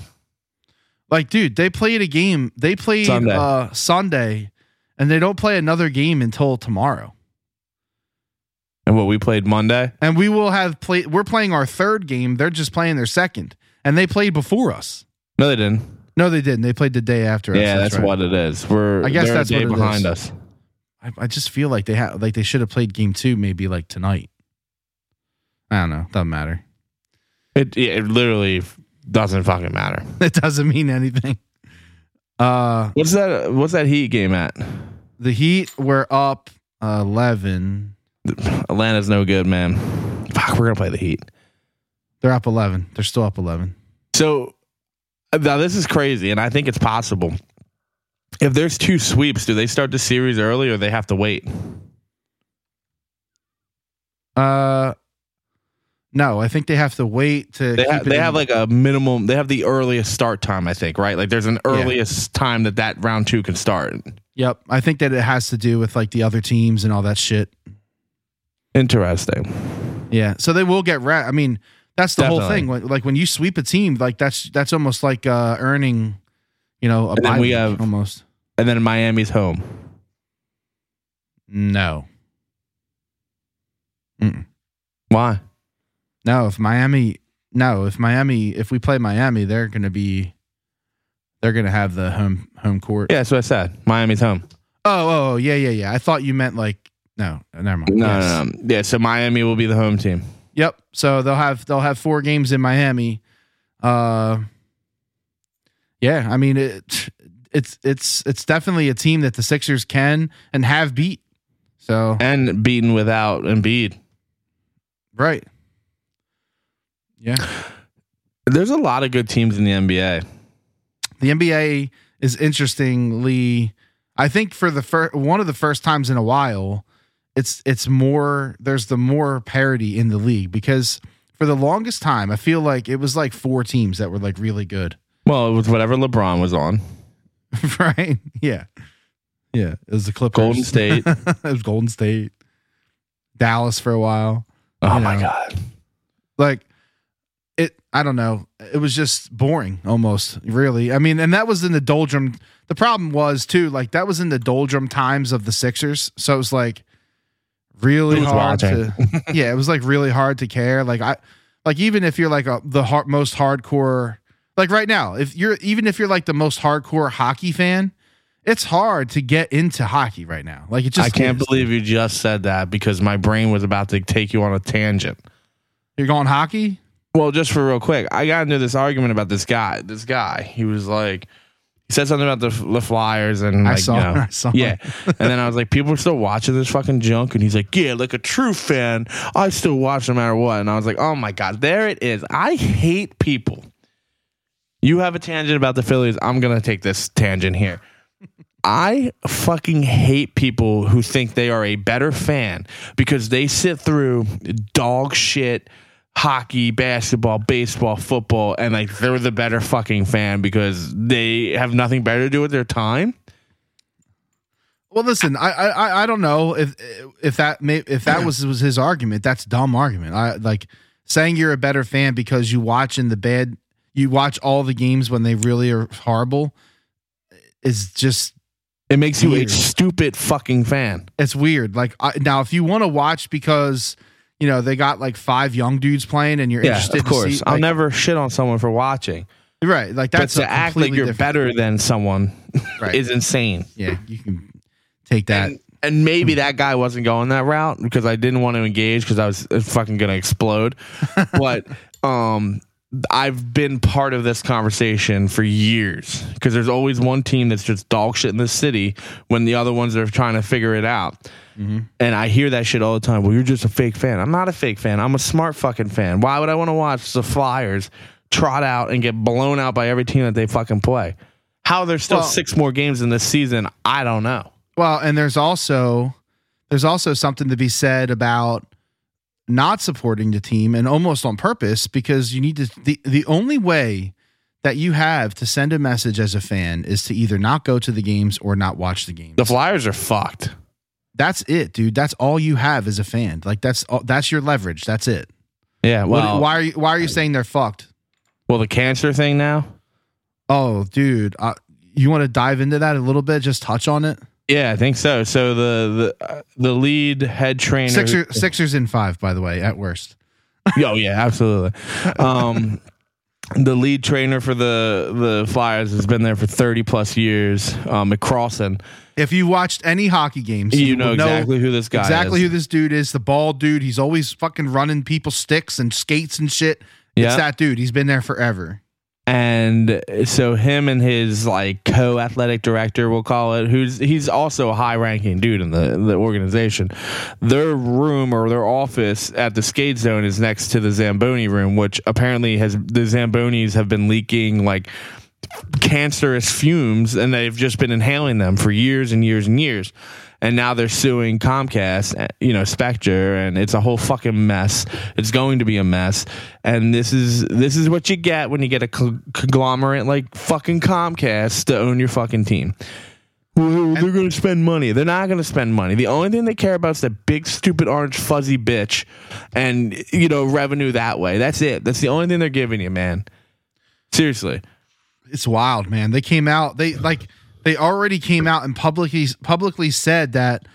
Like, dude, they played a game. They played Sunday. uh Sunday, and they don't play another game until tomorrow. And what we played Monday, And we will have played. We're playing our third game. They're just playing their second, and they played before us. no, they didn't. No, they didn't. They played the day after us. yeah, that's, right. what it is. We're I guess they're a that's day behind is. us. I, I just feel like they had like they should have played game two maybe like tonight. I don't know. Doesn't matter. It it literally doesn't fucking matter. <laughs> It doesn't mean anything. Uh, What's that? What's that Heat game at? the Heat were up eleven. Atlanta's no good, man. Fuck, we're gonna play the Heat. They're up eleven. They're still up eleven. So now this is crazy, and I think it's possible. If there's two sweeps, do they start the series early or they have to wait? Uh, no, I think they have to wait to. They it they have like a minimum. They have the earliest start time, I think, right? Like there's an earliest time that that round two can start. Yep, I think that it has to do with like the other teams and all that shit. Interesting. Yeah, so they will get rat. I mean, that's the whole thing. Like when you sweep a team, like that's that's almost like uh earning, you know, a And then we have- almost. And then Miami's home. No, Mm-mm. Why? No. If Miami, no, if Miami, if we play Miami, they're gonna be, they're gonna have the home home court. Yeah, that's what I said. Miami's home. Oh, oh, oh, yeah, yeah, yeah. I thought you meant like no, never mind. No, Yes. no, no. Yeah, so Miami will be the home team. Yep. So they'll have they'll have four games in Miami. Uh Yeah, I mean it it's it's it's definitely a team that the Sixers can and have beat. So And beaten without Embiid. right. Yeah. There's a lot of good teams in the NBA. The NBA is interestingly I think for the first one of the first times in a while it's it's more there's the more parity in the league because for the longest time I feel like it was like four teams that were like really good. Well, it was whatever LeBron was on. <laughs> right? Yeah. Yeah. It was the Clippers. Golden State. <laughs> it was Golden State. Dallas for a while. Oh You my know. god. Like it I don't know. It was just boring almost, really. I mean, and that was in the doldrum. The problem was too, like that was in the doldrum times of the Sixers. So it was like really Who's hard to <laughs> yeah it was like really hard to care like i like even if you're like a the hard, most hardcore like right now if you're even if you're like the most hardcore hockey fan it's hard to get into hockey right now like it just I can't is. believe you just said that because my brain was about to take you on a tangent. you're going hockey Well, just for real quick, I got into this argument about this guy. This guy, he was like, he said something about the, the Flyers and I saw- you know, I saw yeah. and then I was like, people are still watching this fucking junk, and he's like, yeah, like a true fan, I still watch no matter what. And I was like, oh my god, there it is. I hate people. You have a tangent about the Phillies. I'm gonna take this tangent here. I fucking hate people who think they are a better fan because they sit through dog shit hockey, basketball, baseball, football, and like they're the better fucking fan because they have nothing better to do with their time. well listen i i i don't know if if that may if that was was his argument that's dumb argument i like saying you're a better fan because you watch in the bed you watch all the games when they really are horrible is just It makes you a stupid fucking fan. it's weird. Like I, now, if you want to watch because you know they got like five young dudes playing and you're Yeah, interested, of course. See, I'll like, never shit on someone for watching, right. Like but that's to act like you're better than someone <laughs> Right. is insane. Yeah, you can take that. And, and maybe that guy wasn't going that route because I didn't want to engage because I was uh, fucking gonna explode. <laughs> but um, I've been part of this conversation for years because there's always one team that's just dog shit in the city when the other ones are trying to figure it out. Mm-hmm. And I hear that shit all the time. Well, you're just a fake fan. I'm not a fake fan. I'm a smart fucking fan. Why would I want to watch the Flyers trot out and get blown out by every team that they fucking play? How there's still Well- six more games in this season, I don't know. Well, and there's also there's also something to be said about not supporting the team and almost on purpose because you need to the the only way that you have to send a message as a fan is to either not go to the games or not watch the games. The Flyers are fucked. That's it, dude. That's all you have as a fan. Like that's all, that's your leverage. That's it. Yeah. What- Well, why are you why are you saying they're fucked? well, the cancer thing now. Oh, dude, uh, you want to dive into that a little bit? Just touch on it. Yeah, I think so. So the the uh, the lead head trainer. Sixer, Sixers in five, by the way, at worst. <laughs> oh yeah, absolutely. Um, the lead trainer for the the Flyers has been there for thirty plus years. Um. If you watched any hockey games, You know exactly who this guy exactly is. who this dude is. The bald dude. He's always fucking running people's sticks and skates and shit. Yeah. It's that dude. He's been there forever. and so him and his like co-athletic director we'll call it who's he's also a high ranking dude in the the organization their room or their office at the skate zone is next to the zamboni room which apparently has the zambonis have been leaking like cancerous fumes and they've just been inhaling them for years and years and years and now they're suing Comcast, uh, you know, Spectre, and it's a whole fucking mess. It's going to be a mess, and this is this is what you get when you get a conglomerate like fucking Comcast to own your fucking team. Well, they're going to spend money. They're not going to spend money. The only thing they care about is that big, stupid, orange, fuzzy bitch, and you know, revenue that way. That's it. That's the only thing they're giving you, man. Seriously. It's wild, man. They came out. They like they already came out and publicly publicly said that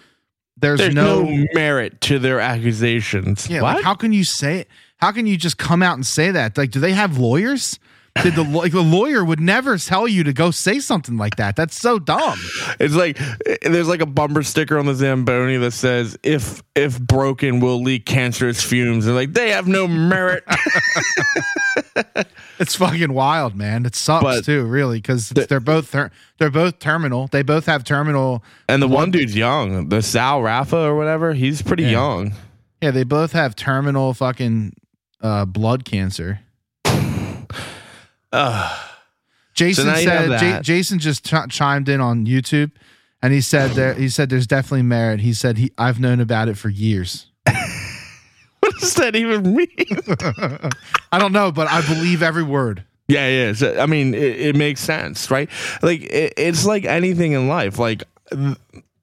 there's, There's no, no, merit to their accusations. yeah. what? Like, how can you say it? How can you just come out and say that? Like, do they have lawyers? Did the like the lawyer would never tell you to go say something like that? That's so dumb. It's like there's like a bumper sticker on the Zamboni that says if if broken will leak cancerous fumes. They're like they have no merit. <laughs> It's fucking wild, man. It sucks But- too, really, because they're both ter- they're both terminal. They both have terminal. and the one dude's young, the Sal Rafa or whatever. He's pretty Yeah. young. Yeah, they both have terminal fucking uh, blood cancer. <sighs> Ugh. Jason have said. That. Jason just ch- chimed in on YouTube, and he said there. He said there's definitely merit. He said he I've known about it for years. <laughs> <laughs> does that even mean? <laughs> I don't know, but I believe every word. yeah, yeah. So, I mean, it, it makes sense, right? Like it, it's like anything in life. Like. th-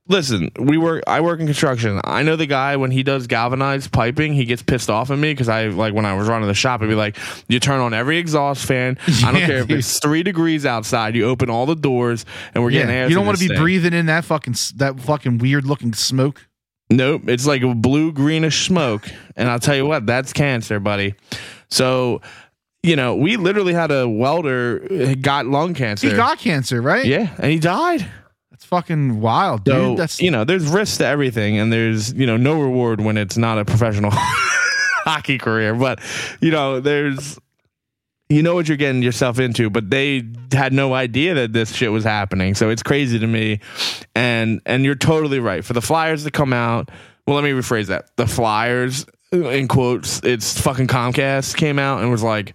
Listen, we work. I work in construction. I know the guy when he does galvanized piping, he gets pissed off at me because I like when I was running the shop. I'd be like, "You turn on every exhaust fan. I don't <laughs> Yeah, care if dude. it's three degrees outside. You open all the doors, and we're getting air. you don't want to be breathing in that fucking that fucking weird looking smoke. Nope, it's like a blue greenish smoke, and I'll tell you what, that's cancer, buddy. So, you know, we literally had a welder uh, got lung cancer. He got cancer, right? yeah, and he died. That's fucking wild, dude. So That's you know, there's risks to everything, and there's you know no reward when it's not a professional <laughs> hockey career. But you know, there's you know what you're getting yourself into. But they had no idea that this shit was happening, so it's crazy to me. And and you're totally right. For the Flyers to come out, well, let me rephrase that. The Flyers, in quotes, it's fucking Comcast came out and was like,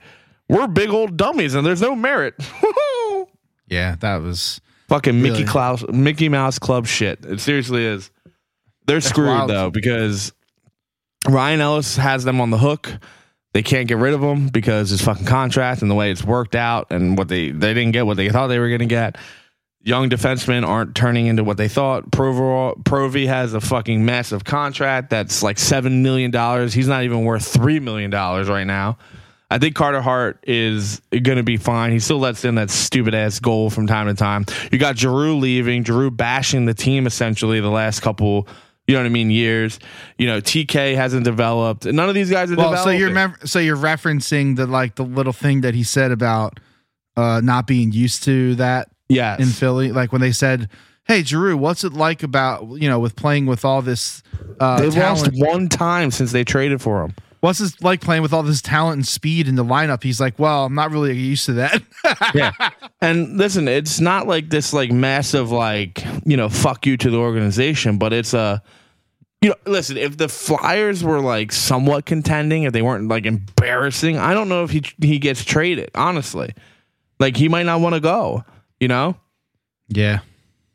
"We're big old dummies, and there's no merit." <laughs> yeah, that was Fucking Mickey Really? Klaus, Mickey Mouse Club shit. It seriously is. They're screwed wild. though because Ryan Ellis has them on the hook. They can't get rid of him because his fucking contract and the way it's worked out and what they they didn't get what they thought they were going to get. Young defensemen aren't turning into what they thought. Provo Provi has a fucking massive contract that's like seven million dollars. He's not even worth three million dollars right now. I think Carter Hart is going to be fine. He still lets in that stupid ass goal from time to time. You got Giroux leaving, Giroux bashing the team essentially the last couple, you know what I mean, years. You know, TK hasn't developed. None of these guys are well. So developing. you're mem- so you're referencing the like the little thing that he said about uh not being used to that yes. in Philly, like when they said, "Hey, Giroux, what's it like about you know with playing with all this uh, They've lost talent? one time since they traded for him. What's it like playing with all this talent and speed in the lineup?" He's like, "Well, I'm not really used to that." <laughs> yeah. And listen, it's not like this like massive like, you know, fuck you to the organization, but it's a you know, listen, if the Flyers were like somewhat contending, if they weren't like embarrassing, I don't know if he he gets traded, honestly. Like he might not want to go, you know? yeah,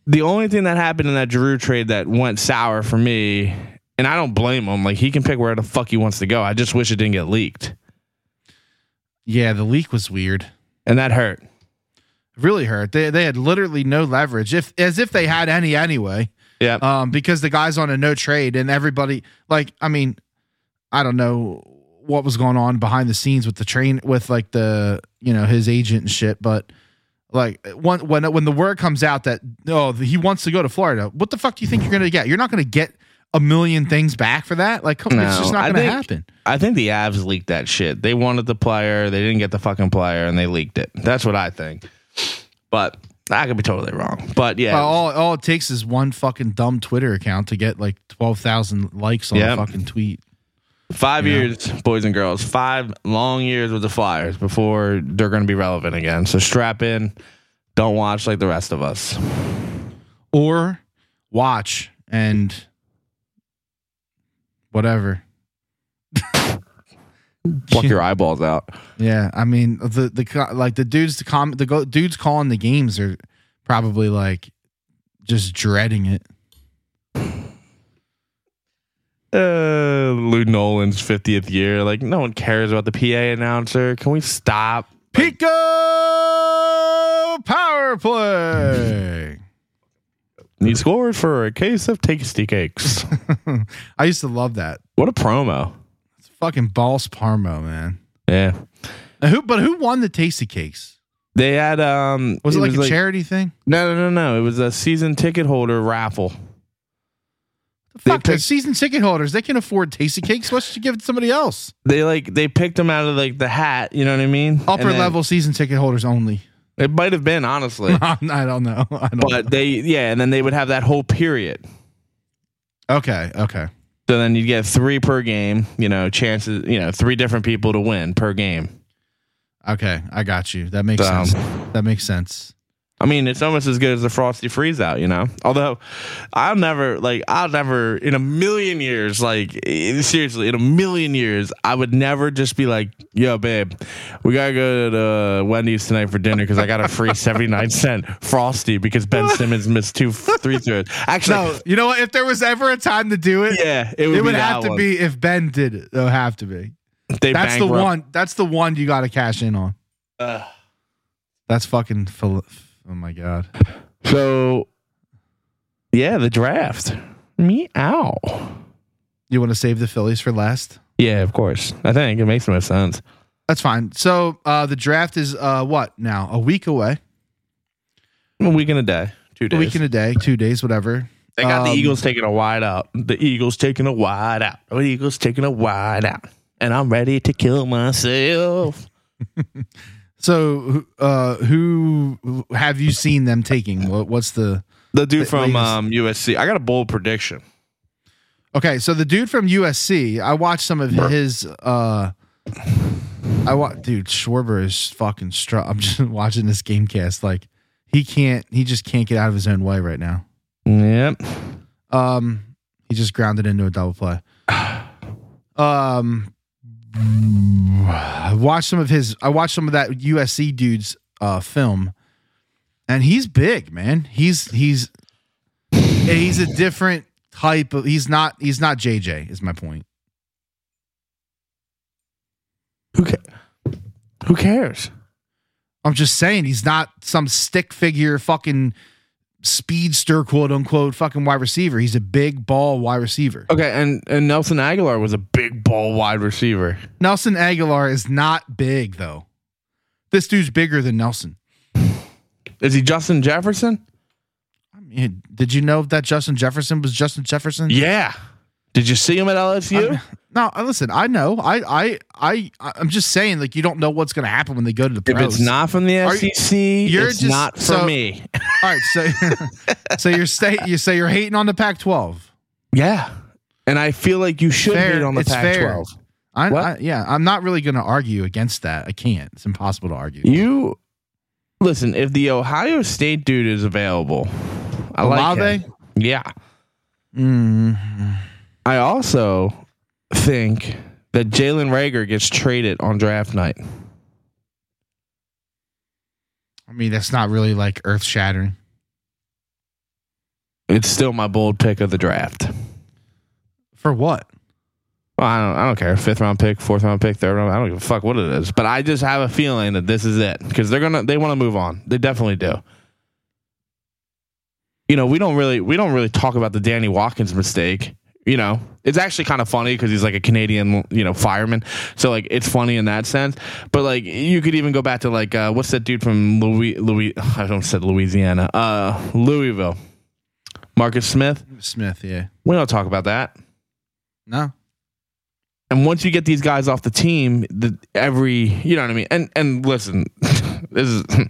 The only thing that happened in that Giroux trade that went sour for me, and I don't blame him, like he can pick where the fuck he wants to go. I just wish it didn't get leaked. yeah, the leak was weird. And that hurt. Really hurt. They they had literally no leverage, if as if they had any anyway. Yeah. um, because the guy's on a no trade and everybody like I mean, I don't know what was going on behind the scenes with the train with like the you know his agent and shit, but like when when when the word comes out that oh he wants to go to Florida, what the fuck do you think you're gonna get? You're not gonna get a million things back for that. Like come, it's just not gonna think- happen. I think the Avs leaked that shit. They wanted the player, they didn't get the fucking player, and they leaked it. That's what I think. But I could be totally wrong. But yeah, Well, all all it takes is one fucking dumb Twitter account to get like twelve thousand likes on Yep. a fucking tweet. five yeah. years, boys and girls, five long years with the Flyers before they're going to be relevant again. So strap in. Don't watch like the rest of us. or watch and whatever. Pluck your <laughs> eyeballs out. Yeah, I mean the the like the dudes the com the go, dudes calling the games are probably like just dreading it. Uh, Lou Nolan's 50th year. Like, no one cares about the PA announcer. Can we stop? PECO power play. He scored for a case of tasty cakes. <laughs> I used to love that. what a promo. Fucking balls parmo, man. Yeah. And who but who won the tasty cakes? They had um Was it, like a charity thing? No, no, no, no. It was a season ticket holder raffle. The fuck, They the picked- season ticket holders, they can afford tasty cakes. Why should you give it to somebody else? They like they picked them out of like the hat, you know what I mean? Upper then- level season ticket holders only. It might have been honestly. <laughs> I don't know. <laughs> I don't but they yeah, and then they would have that whole period. Okay, okay. So then you'd get three per game, you know, chances, you know, three different people to win per game. Okay, I got you. That makes So- sense. That makes sense. I mean, it's almost as good as the Frosty Freeze out, you know. Although, I'll never like, I'll never in a million years, like eh, seriously, in a million years, I would never just be like, "Yo, babe, we gotta go to the Wendy's tonight for dinner because I got a free <laughs> seventy nine cent Frosty because Ben Simmons missed two three throws." Actually, No, you know what? If there was ever a time to do it, yeah, it would, it would have to one. be if Ben did it. It'll have to be. They That's the one. That's the one you got to cash in on. Ugh. That's fucking. Phil- oh my god. So, yeah, the draft. Meow. You want to save the Phillies for last? Yeah, of course. I think it makes the most sense. That's fine. So uh, the draft is uh, what now? A week away. A week and a day, two days. A week and a day, two days, whatever. They got the Um, Eagles taking a wide out. The Eagles taking a wide out. The Eagles taking a wide out. And I'm ready to kill myself. <laughs> So, uh, who have you seen them taking? What, what's the The dude The from um, USC. I got a bold prediction. okay? So the dude from USC, I watched some of his. uh I wa dude Schwarber is fucking struck. I'm <laughs> just watching this game cast like he can't. He just can't get out of his own way right now. Yep. Um, he just grounded into a double play. <sighs> Um, I watched some of his. I watched some of that USC dude's uh film, and he's big, man. He's he's he's a different type of. He's not. He's not JJ. Is my point. Who, ca- who cares? I'm just saying he's not some stick figure fucking speedster quote unquote fucking wide receiver. He's a big ball wide receiver. Okay, and, and Nelson Agholor was a big ball wide receiver. Nelson Agholor is not big though. This dude's bigger than Nelson. Is he Justin Jefferson? I mean, did you know that Justin Jefferson was Justin Jefferson? Yeah. Did you see him at LSU? I'm- no, listen. I know. I, I, I, I'm just saying. Like, you don't know what's going to happen when they go to the if it's not from the Are you- SEC, you're it's just- not for so- me. all right. So, <laughs> so you're stay. You say you're hating on the Pac-12. Yeah. And I feel like you should Fair. hate on the It's Pac 12. fair. I, What? I, yeah, I'm not really going to argue against that. I can't. It's impossible to argue. You listen, if the Ohio State dude is available, I like Olave? him. Yeah. Mm, I also think that Jalen Reagor gets traded on draft night. I mean, that's not really like earth shattering. It's still my bold pick of the draft. For what? Well, I don't. I don't care. Fifth round pick, fourth round pick, third round. I don't give a fuck what it is. But I just have a feeling that this is it because they're gonna. They want to move on. They definitely do. You know, we don't really. We don't really talk about the Danny Watkins mistake. You know, it's actually kind of funny because he's like a Canadian, you know, fireman. So like, it's funny in that sense. But like, you could even go back to like, uh, what's that dude from Louis? Louis? <laughs> I don't said Louisiana. Uh, Louisville. Marcus Smith. Smith, yeah. We don't talk about that. No. And once you get these guys off the team, the every you know what I mean. And and listen, <laughs> this is <laughs>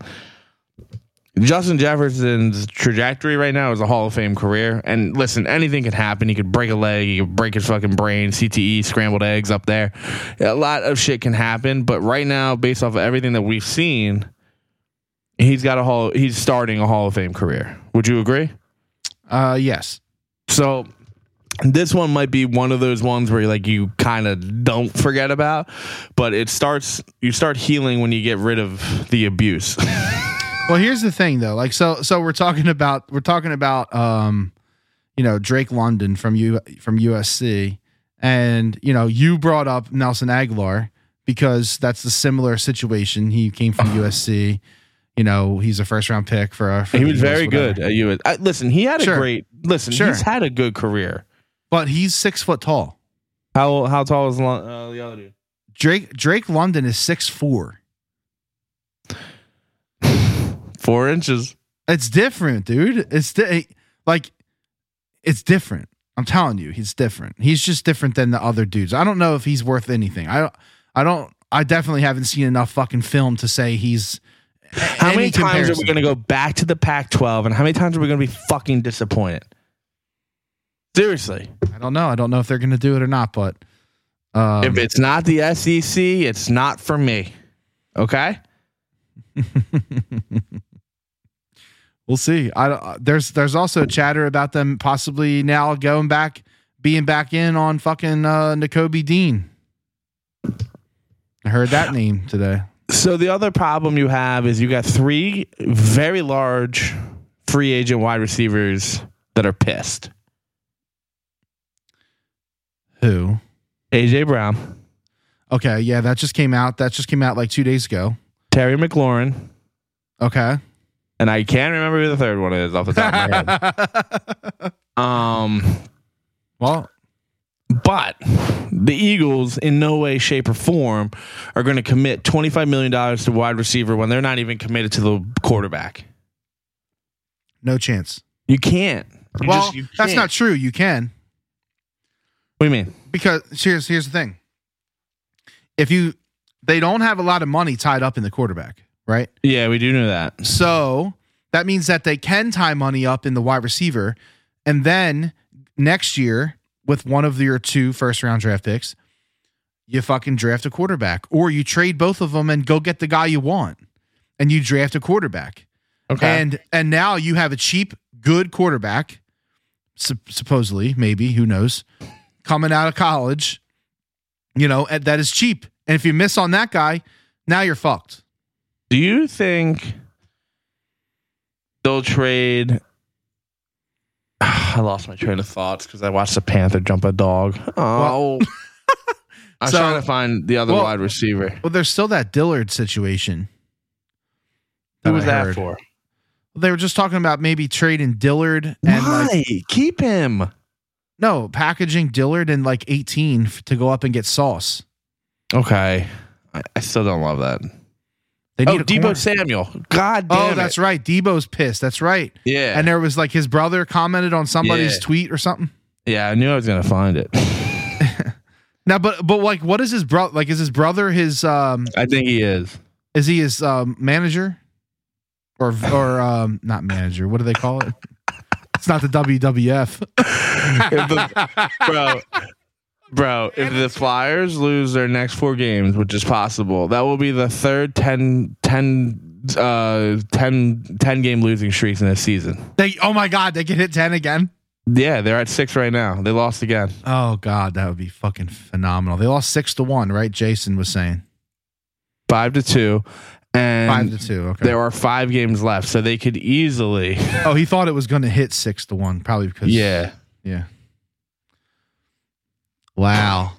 Justin Jefferson's trajectory right now is a Hall of Fame career. And listen, anything can happen. He could break a leg, he could break his fucking brain, CTE, scrambled eggs up there. A lot of shit can happen. But right now, based off of everything that we've seen, he's got a hall. He's starting a Hall of Fame career. Would you agree? Uh, yes. So this one might be one of those ones where like you kind of don't forget about, but it starts you start healing when you get rid of the abuse. <laughs> Well, here's the thing though. Like so so we're talking about we're talking about um you know Drake London from U from USC and you know you brought up Nelson Agholor because that's the similar situation. He came from <sighs> USC. You know, he's a first round pick for, uh, for he was Eagles, very whatever. good at you. I, listen, he had a great listen. Sure. He's had a good career. But he's 6 foot tall. How how tall is Lon- uh, the other dude? Drake Drake London is six four. Four inches. It's different, dude. It's di- like it's different. I'm telling you, he's different. He's just different than the other dudes. I don't know if he's worth anything. I don't. I don't. I definitely haven't seen enough fucking film to say he's. How any many times are we going to go back to the Pac-12, and how many times are we going to be fucking disappointed? Seriously, I don't know. I don't know if they're going to do it or not. But um, if it's not the SEC, it's not for me. Okay. <laughs> we'll see. I there's there's also chatter about them possibly now going back, being back in on fucking uh, Nakobe Dean. I heard that name today. So the other problem you have is you got three very large free agent wide receivers that are pissed. Who? AJ Brown, Okay, yeah, that just came out. That just came out like two days ago. Terry McLaurin, Okay. And I can't remember who the third one is off the top of my head. <laughs> Um, well, but the Eagles, in no way, shape, or form, are going to commit twenty five million dollars to wide receiver when they're not even committed to the quarterback. no chance. You can't You well, just- you that's can't. not true. You can What do you mean? because here's here's the thing. If you they don't have a lot of money tied up in the quarterback, right? Yeah, we do know that. So that means that they can tie money up in the wide receiver, and then next year with one of your two first round draft picks, you fucking draft a quarterback, or you trade both of them and go get the guy you want, and you draft a quarterback. Okay. And and now you have a cheap, good quarterback, sup- supposedly, maybe who knows, coming out of college. You know that is cheap, and if you miss on that guy, now you're fucked. Do you think they'll trade? <sighs> I lost my train of thoughts because I watched the panther jump a dog. Oh. <laughs> I'm So- trying to find the other Well- wide receiver. Well, there's still that Dillard situation. Who was I that heard. for? They were just talking about maybe trading Dillard and Why? like Keep him. no packaging Dillard in like 18 to go up and get Sauce. Okay. I, I still don't love that. They Oh, need a Deebo corner. Samuel. God damn Oh, that's right. Deebo's pissed. That's right. Yeah. And there was like his brother commented on somebody's Yeah. tweet or something. yeah, I knew I was gonna find it. <laughs> Now, but but like, what is his brother? Like, is his brother his um? I think he is. Is he his um manager, or or um not manager? What do they call it? It's not the WWF. <laughs> The- bro, bro, if the Flyers lose their next four games, which is possible, that will be the third 10, 10, uh, 10, 10 game losing streaks in this season. They oh my god, they can hit ten again. Yeah, they're at six right now. They lost again. Oh god, that would be fucking phenomenal. They lost six to one, right? Jason was saying Five to two. And five to two. Okay. there are five games left, so they could easily. oh, he thought it was going to hit six to one, probably because Yeah. yeah. Wow.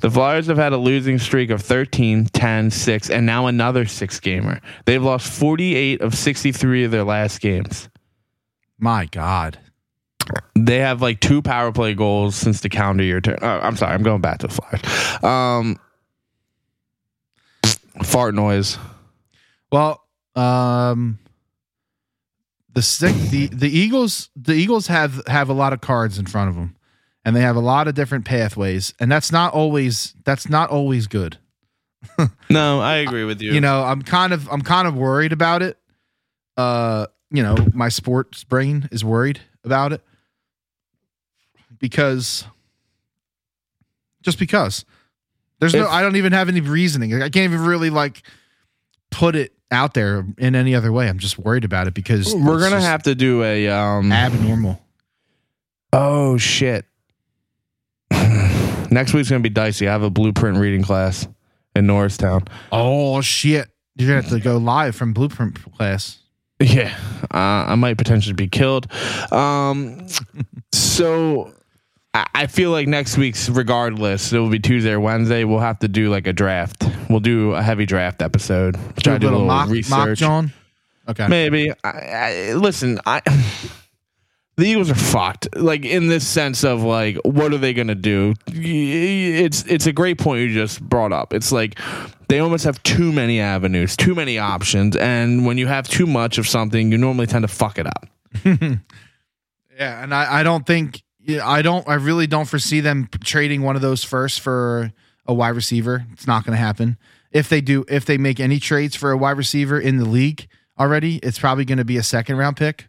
The Flyers have had a losing streak of 13, 10, 6, and now another six gamer. They've lost 48 of 63 of their last games. My God. They have like two power play goals since the calendar year turn. Oh, I'm sorry, I'm going back to the Flyers. Um, fart noise. Well, um, the sick the the Eagles the Eagles have have a lot of cards in front of them, and they have a lot of different pathways, and that's not always that's not always good. <laughs> No, I agree with you. You know, I'm kind of I'm kind of worried about it. Uh, you know, my sports brain is worried about it because just because there's no I don't even have any reasoning. I can't even really like put it out there in any other way. I'm just worried about it because we're gonna have to do a um. abnormal. Oh shit! Next week's gonna be dicey. I have a blueprint reading class in Norristown. Oh shit! You're gonna have to go live from blueprint class. Yeah, uh, I might potentially be killed. Um, <laughs> so I, I feel like next week's, regardless, it will be Tuesday or Wednesday. We'll have to do like a draft. We'll do a heavy draft episode. Try to do a little mock, mock research. John. Okay. Maybe. I, I, listen, I. The Eagles are fucked. Like in this sense of like, what are they gonna do? It's it's a great point you just brought up. It's like they almost have too many avenues, too many options, and when you have too much of something, you normally tend to fuck it up. <laughs> Yeah, and I, I don't think I don't I really don't foresee them trading one of those first for a wide receiver. It's not to happen. If they do, if they make any trades for a wide receiver in the league already, it's probably to be a second round pick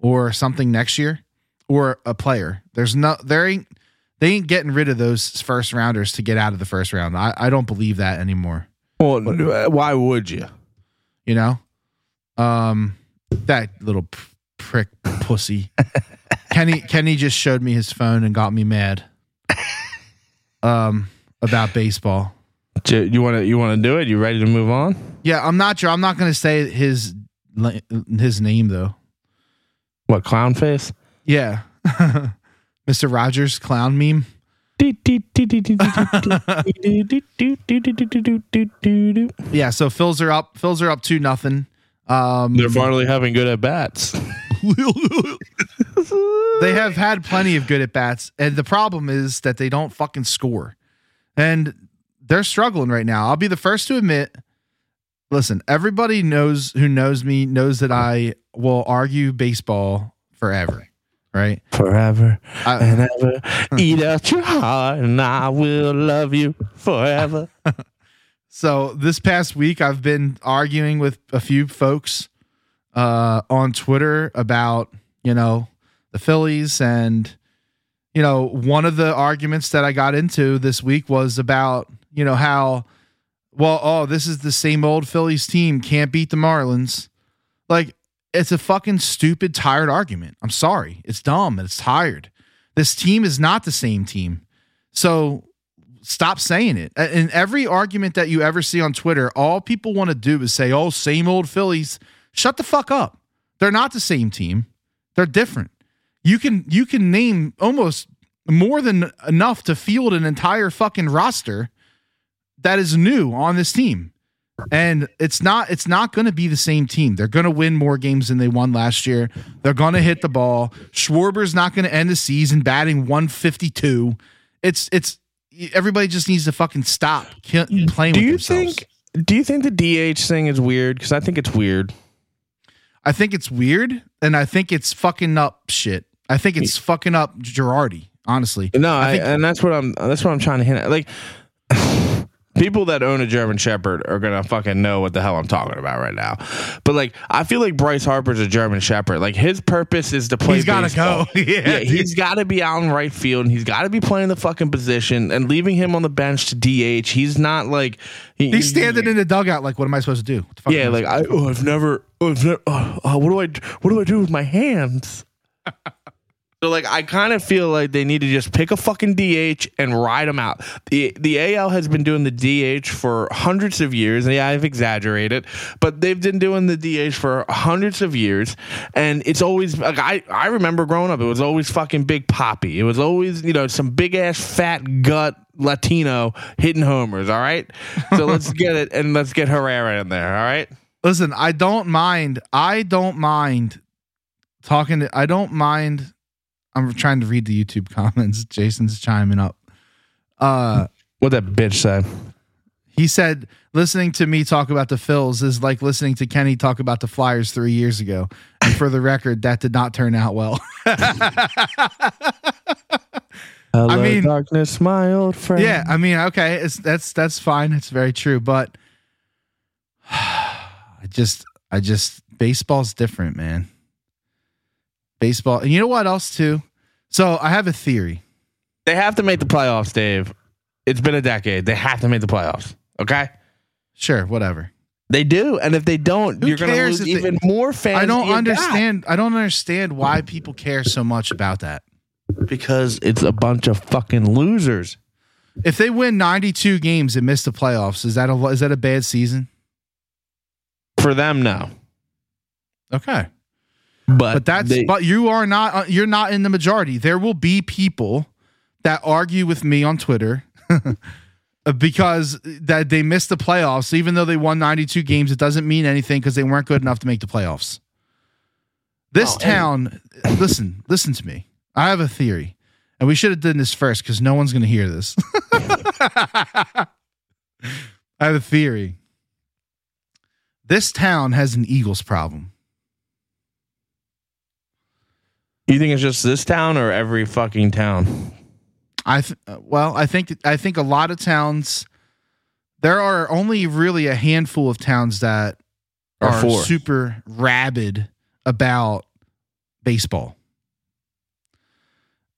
or something next year or a player. There's no there ain't they ain't getting rid of those first rounders to get out of the first round. I, I don't believe that anymore. Well, why would you? You know, um, that little prick pussy. <laughs> Kenny Kenny just showed me his phone and got me mad. Um, about baseball. You want to you want to do it? You ready to move on? Yeah, I'm not sure. I'm not going to say his his name though. What clown face? Yeah, <laughs> Mr. Rogers clown meme. <laughs> Yeah, so Phils are up. Phils are up two nothing. Um, They're finally having good at bats. <laughs> they have had plenty of good at bats, and the problem is that they don't fucking score, and they're struggling right now. I'll be the first to admit. Listen, everybody knows who knows me knows that I will argue baseball forever. right? Forever I- and ever. <laughs> Eat out your heart, and I will love you forever. <laughs> So this past week, I've been arguing with a few folks uh, on Twitter about you know the Phillies, and you know one of the arguments that I got into this week was about you know how well oh this is the same old Phillies team can't beat the Marlins, like it's a fucking stupid tired argument. I'm sorry, it's dumb it's tired. This team is not the same team, so stop saying it. In every argument that you ever see on Twitter, all people want to do is say, "Oh, same old Phillies." Shut the fuck up. They're not the same team. They're different. You can you can name almost more than enough to field an entire fucking roster that is new on this team. And it's not it's not going to be the same team. They're going to win more games than they won last year. They're going to hit the ball. Schwarber's not going to end the season batting 152. It's it's everybody just needs to fucking stop playing Do with you themselves. think? Do you think the DH thing is weird? Because I think it's weird. I think it's weird, and I think it's fucking up shit. I think it's fucking up Girardi. Honestly, No, I think- and that's what I'm. That's what I'm trying to hint at. Like, people that own a German Shepherd are gonna fucking know what the hell I'm talking about right now. But like, I feel like Bryce Harper's a German Shepherd. Like, his purpose is to play. He's gotta baseball. go. <laughs> Yeah, yeah, he's got to be out in right field, and he's got to be playing the fucking position. And leaving him on the bench to DH, he's not like he- he's standing in the dugout like, what am I supposed to do? The Yeah, I like I, oh, I've never, oh, I've never oh, oh, what do I, what do I do with my hands? <laughs> so like, I kind of feel like they need to just pick a fucking DH and ride them out. The the AL has been doing the DH for hundreds of years, yeah, I've exaggerated, but they've been doing the DH for hundreds of years, and it's always like I I remember growing up, it was always fucking Big Poppy. It was always you know some big ass fat gut. Latino hitting homers, all right. So <laughs> let's get it and let's get Herrera in there, all right. Listen, I don't mind. I don't mind talking. To, I don't mind. I'm trying to read the YouTube <laughs> comments. Jason's chiming up. Uh, What that bitch said. he said, listening to me talk about the Phils is like listening to Kenny talk about the Flyers three years ago. And for the record, that did not turn out well. <laughs> Hello, mean- darkness, my old friend. yeah, I mean, okay, it's that's that's fine. It's very true, but <sighs> I just, I just, baseball's different, man. Baseball, and you know what else too? So I have a theory. they have to make the playoffs, Dave. It's been a decade. They have to make the playoffs. Okay, Sure, whatever. they do, and if they don't, Who you're going to lose if they- even more fans. I don't understand. I don't understand why people care so much about that. because it's a bunch of fucking losers. If they win 92 games and miss the playoffs, is that a is that a bad season? For them, no, Okay. But But that's they- but you are not uh, you're not in the majority. There will be people that argue with me on Twitter <laughs> because that they missed the playoffs even though they won 92 games it doesn't mean anything cuz they weren't good enough to make the playoffs. This Oh, town listen, listen to me. I have a theory. And we should have done this first cuz no one's going to hear this. <laughs> I have a theory. This town has an Eagles problem. You think it's just this town or every fucking town? I th- uh, well, I think I think a lot of towns. There are only really a handful of towns that Or are four. super rabid about baseball,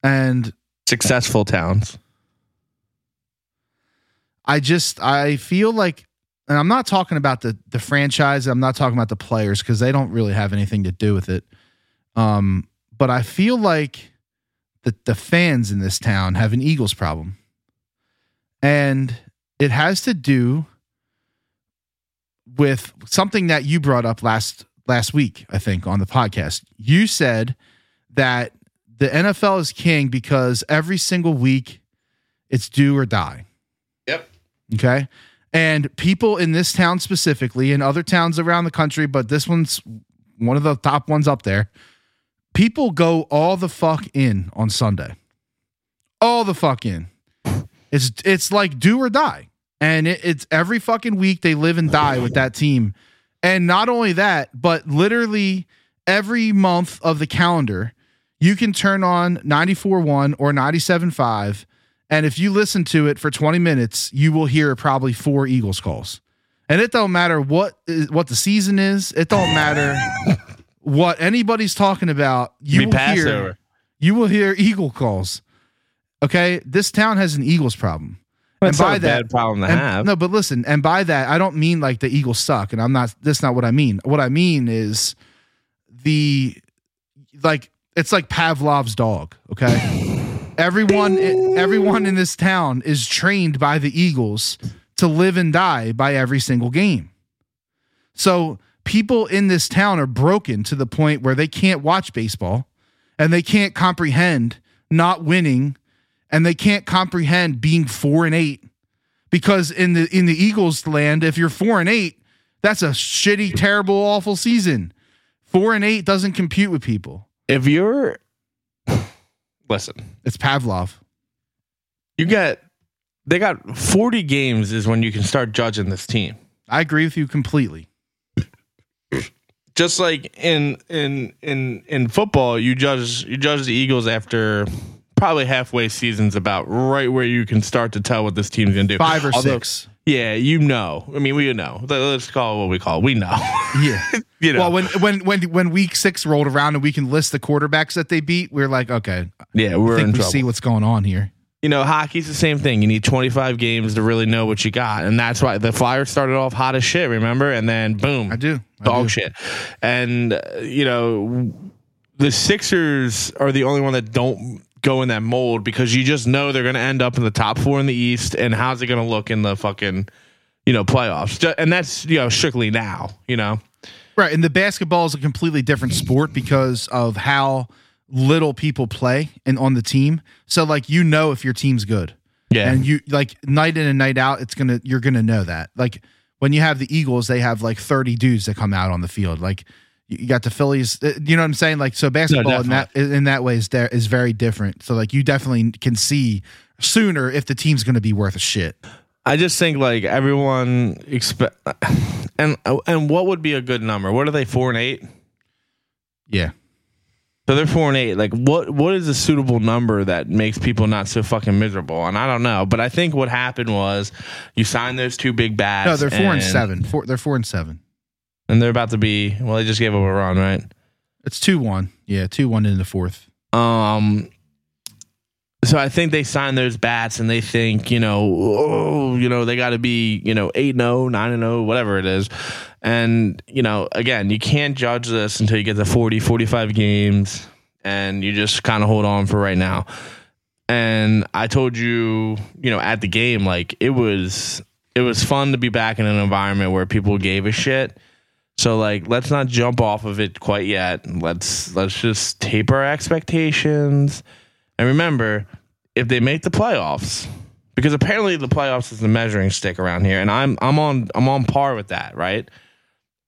and Successful towns. I just I feel like, and I'm not talking about the the franchise. I'm not talking about the players because they don't really have anything to do with it. Um, but I feel like the the fans in this town have an Eagles problem, and it has to do with something that you brought up last last week. I think on the podcast, you said that the NFL is king because every single week it's do or die. Yep. Okay. And people in this town specifically, and other towns around the country, but this one's one of the top ones up there. People go all the fuck in on Sunday. All the fuck in. It's it's like do or die. And it, it's every fucking week they live and die with that team. And not only that, but literally every month of the calendar, You can turn on 94.1 or 97.5, and if you listen to it for 20 minutes, you will hear probably four Eagles calls. And it don't matter what what the season is. It don't matter what anybody's talking about. You will hear over. you will hear Eagle calls. Okay, this town has an Eagles problem. That's and by a that- bad problem to And- have. No, but listen, and by that I don't mean like the Eagles suck, and I'm not. That's not what I mean. What I mean is the like it's like Pavlov's dog. Okay, everyone, everyone in this town is trained by the Eagles to live and die by every single game. So people in this town are broken to the point where they can't watch baseball, and they can't comprehend not winning, and they can't comprehend being four and eight because in the in the Eagles land, if you're four and eight, that's a shitty, terrible, awful season. Four and eight doesn't compute with people. if you're <sighs> listen, It's Pavlov. you get they got 40 games is when you can start judging this team. I agree with you completely. Just like in in in in football, you judge you judge the Eagles after probably halfway seasons about right where you can start to tell what this team's gonna do. Five or Although- six. Yeah, you know. I mean, we know. Let- Let's call it what we call. It. We know. <laughs> Yeah. <laughs> you know. Well, when when when when week six rolled around and we can list the quarterbacks that they beat, we're like, okay, yeah, we're think in we trouble. see what's going on here. You know, hockey's the same thing. You need 25 games to really know what you got. And that's why the Flyers started off hot as shit, remember? And then boom. I do. I Dog do. shit. And, uh, you know, the Sixers are the only one that don't go in that mold because you just know they're going to end up in the top four in the East. And how's it going to look in the fucking, you know, playoffs? And that's, you know, strictly now, you know? Right, and the basketball is a completely different sport because of how little people play and on the team. So like you know if your team's good. Yeah. And you like night in and night out, it's gonna you're gonna know that. Like when you have the Eagles, they have like 30 dudes that come out on the field. Like you got the Phillies, uh, you know what I'm saying? Like so basketball in that in that way is there is very different. So like you definitely can see sooner if the team's gonna be worth a shit. I just think like everyone expect, <sighs> and and what would be a good number? What are they four and eight? Yeah. So they're four and eight. Like what what is a suitable number that makes people not so fucking miserable? And I don't know, but I think what happened was you signed those two big bats. No, they're four and seven. Four they're four and seven. and they're about to be. Well, they just gave up a run, right? It's two one. Yeah, two one in the fourth. Um. So I think they signed those bats, and they think you know, oh, you know, they got to be you know eight and 0, 9 and zero, whatever it is. And you know, again, you can't judge this until you get to 40, 45 games, and you just kind of hold on for right now. And I told you, you know, at the game, like it was, it was fun to be back in an environment where people gave a shit. So like, let's not jump off of it quite yet. Let's let's just taper our expectations. And remember, if they make the playoffs, because apparently the playoffs is the measuring stick around here, and I'm I'm on I'm on par with that, right?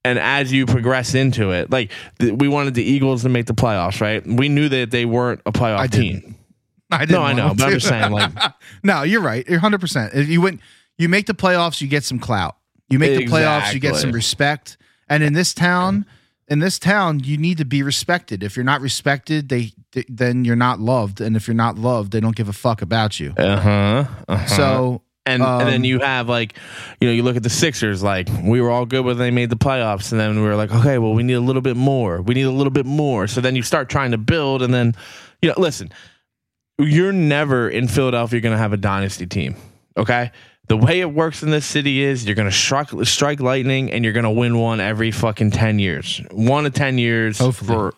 And as you progress into it, like th- we wanted the Eagles to make the playoffs, right? We knew that they weren't a playoff I team. didn't. I didn't. No, I know, but I'm just saying, like, <laughs> no, you're right. You're 100. percent If you went, you make the playoffs, you get some clout. You make the playoffs, you get some respect. And in this town, in this town, you need to be respected. If you're not respected, they, th- then you're not loved. And if you're not loved, they don't give a fuck about you. uh huh. Uh-huh. So And, and then Um, you have like, you know, you look at the Sixers, like we were all good when they made the playoffs. And then we were like, okay, well, we need a little bit more. We need a little bit more. So then you start trying to build. And then, you know, listen, you're never in Philadelphia going to have a dynasty team. Okay. The way it works in this city is you're going to strike, strike lightning and you're going to win one every fucking 10 years. One to 10 years Hopefully. for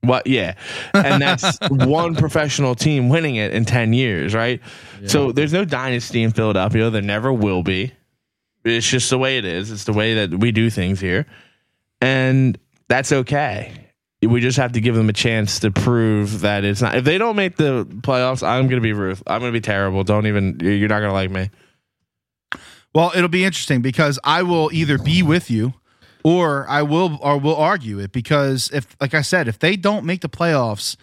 what? Yeah. And that's <laughs> one professional team winning it in 10 years, right? So there's no dynasty in Philadelphia. There never will be. It's just the way it is. It's the way that we do things here. And that's okay. We just have to give them a chance to prove that it's not. If they don't make the playoffs, I'm going to be Ruth. I'm going to be terrible. Don't even, you're not going to like me. Well, it'll be interesting because I will either be with you or I will or will argue it because if like I said, if they don't make the playoffs